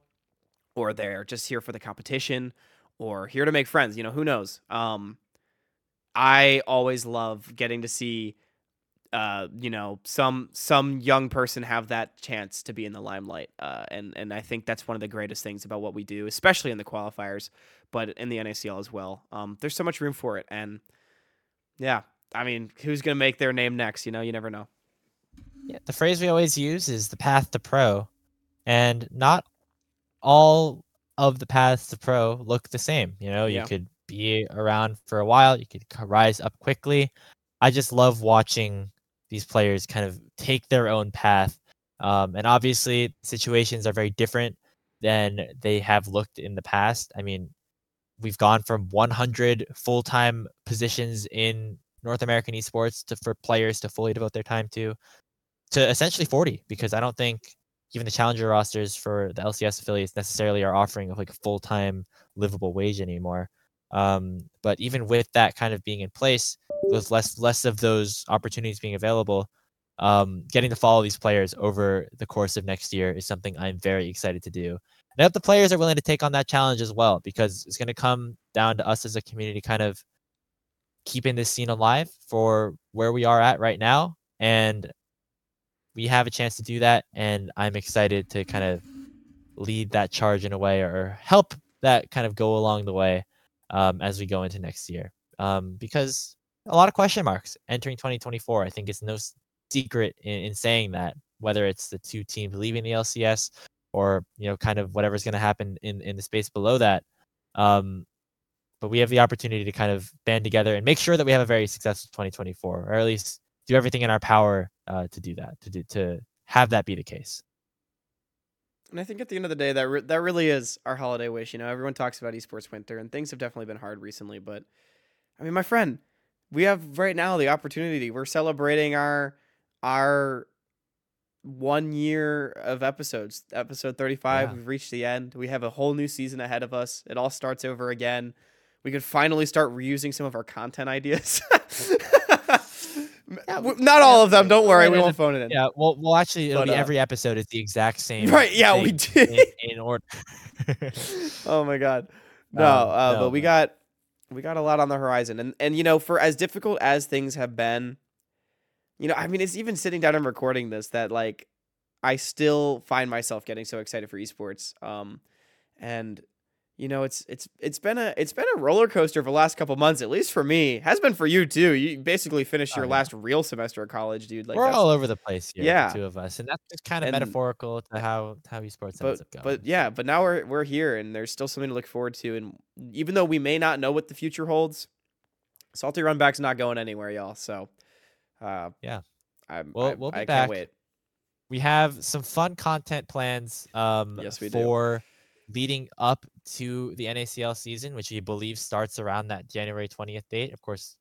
or they're just here for the competition, or here to make friends, you know, who knows? Um, I always love getting to see, uh, you know, some some young person have that chance to be in the limelight, uh, and and I think that's one of the greatest things about what we do, especially in the qualifiers, but in the NACL as well. Um, there's so much room for it, and yeah, I mean, who's gonna make their name next? You know, you never know. Yeah, the phrase we always use is the path to pro, and not all of the paths to pro look the same. You know, Yeah. you could be around for a while, you could rise up quickly. I just love watching these players kind of take their own path. Um, and obviously, situations are very different than they have looked in the past. I mean, we've gone from 100 full-time positions in North American esports to for players to fully devote their time to to essentially 40 because I don't think even the challenger rosters for the LCS affiliates necessarily are offering like a full-time livable wage anymore. Um, but even with that kind of being in place, with less less of those opportunities being available, um, getting to follow these players over the course of next year is something I'm very excited to do. And I hope the players are willing to take on that challenge as well, because it's going to come down to us as a community kind of keeping this scene alive for where we are at right now. And we have a chance to do that. And I'm excited to kind of lead that charge in a way or help that kind of go along the way um, as we go into next year. Um, because a lot of question marks entering 2024. I think it's no secret in, in saying that, whether it's the two teams leaving the LCS or you know kind of whatever's going to happen in in the space below that. Um, but we have the opportunity to kind of band together and make sure that we have a very successful 2024, or at least do everything in our power uh, to do that, to do to have that be the case. And I think at the end of the day, that re- that really is our holiday wish. You know, everyone talks about esports winter, and things have definitely been hard recently. But I mean, my friend, we have right now the opportunity. We're celebrating our our one year of episodes. Episode 35, Yeah. we've reached the end. We have a whole new season ahead of us. It all starts over again. We could finally start reusing some of our content ideas. Yeah, W- Not all of them. Don't worry. We won't phone it in. Yeah, well, well, actually, it'll But, be uh, every episode is the exact same. Right, yeah, we did. in, in order. oh my god. No, Um, uh, no, but we got we got a lot on the horizon, and and you know, for as difficult as things have been, you know, I mean, it's even sitting down and recording this that like I still find myself getting so excited for esports. Um, and you know, it's it's it's been a it's been a roller coaster for the last couple months, at least for me. Has been for you too. You basically finished Oh, your yeah. last real semester of college, dude. Like We're all over the place here, Yeah. the two of us, and that's just kind of And- metaphorical to how how esports but ends up going. but yeah, but now we're we're here and there's still something to look forward to. And even though we may not know what the future holds, Salty Runback's not going anywhere, y'all. So, uh, Yeah. I'm, We'll- I, we'll be I back. can't wait. we have some fun content plans um Yes, we do. Leading up to the NACL season, which we believe starts around that January 20th date. Of course,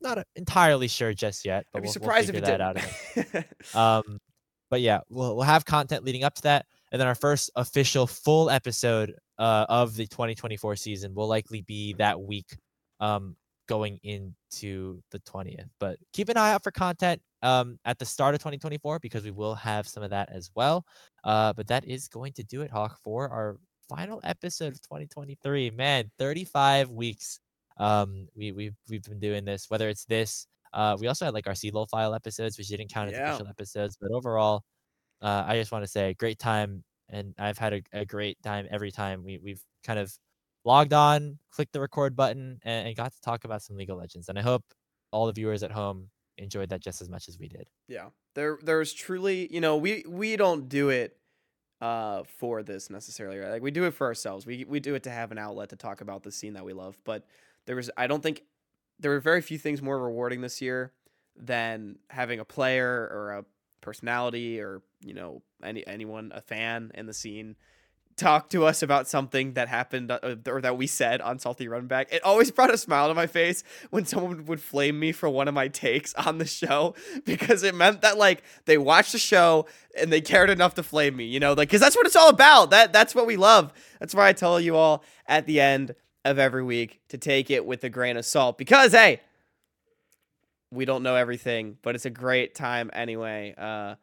not entirely sure just yet, but I'd be we'll, surprised we'll if that didn't. out. Um, but yeah, we'll we'll have content leading up to that, and then our first official full episode uh, of the 2024 season will likely be that week, um, going into the 20th. But keep an eye out for content um at the start of 2024 because we will have some of that as well. Uh, but that is going to do it, Hawk, for our final episode of 2023. Man, 35 weeks. Um, we we've we've been doing this. Whether it's this, uh, we also had like our CLO file episodes, which didn't count as Yeah. official episodes. But overall, uh, I just want to say great time, and I've had a, a great time every time we we've kind of logged on, clicked the record button, and, and got to talk about some League of Legends. And I hope all the viewers at home enjoyed that just as much as we did. yeah, there there's truly, you know, we we don't do it uh for this necessarily right? Like we do it for ourselves. We we do it to have an outlet to talk about the scene that we love but there was i don't think there were very few things more rewarding this year than having a player or a personality or you know any anyone a fan in the scene talk to us about something that happened uh, or that we said on salty runback it always brought a smile to my face when someone would flame me for one of my takes on the show because it meant that like they watched the show and they cared enough to flame me you know like because that's what it's all about that that's what we love that's why i tell you all at the end of every week to take it with a grain of salt because hey we don't know everything, but it's a great time anyway. Uh,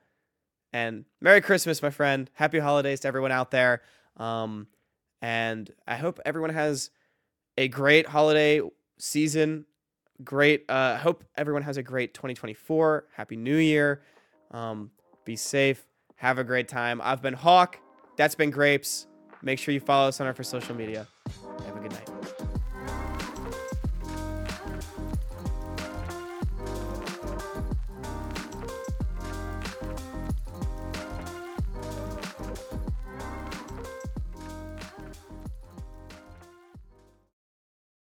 and Merry Christmas, my friend. Happy holidays to everyone out there. Um, and I hope everyone has a great holiday season. Great. Uh, hope everyone has a great 2024. Happy New Year. Um, be safe. Have a great time. I've been Hawk. That's been Grapes. Make sure you follow us on our for social media.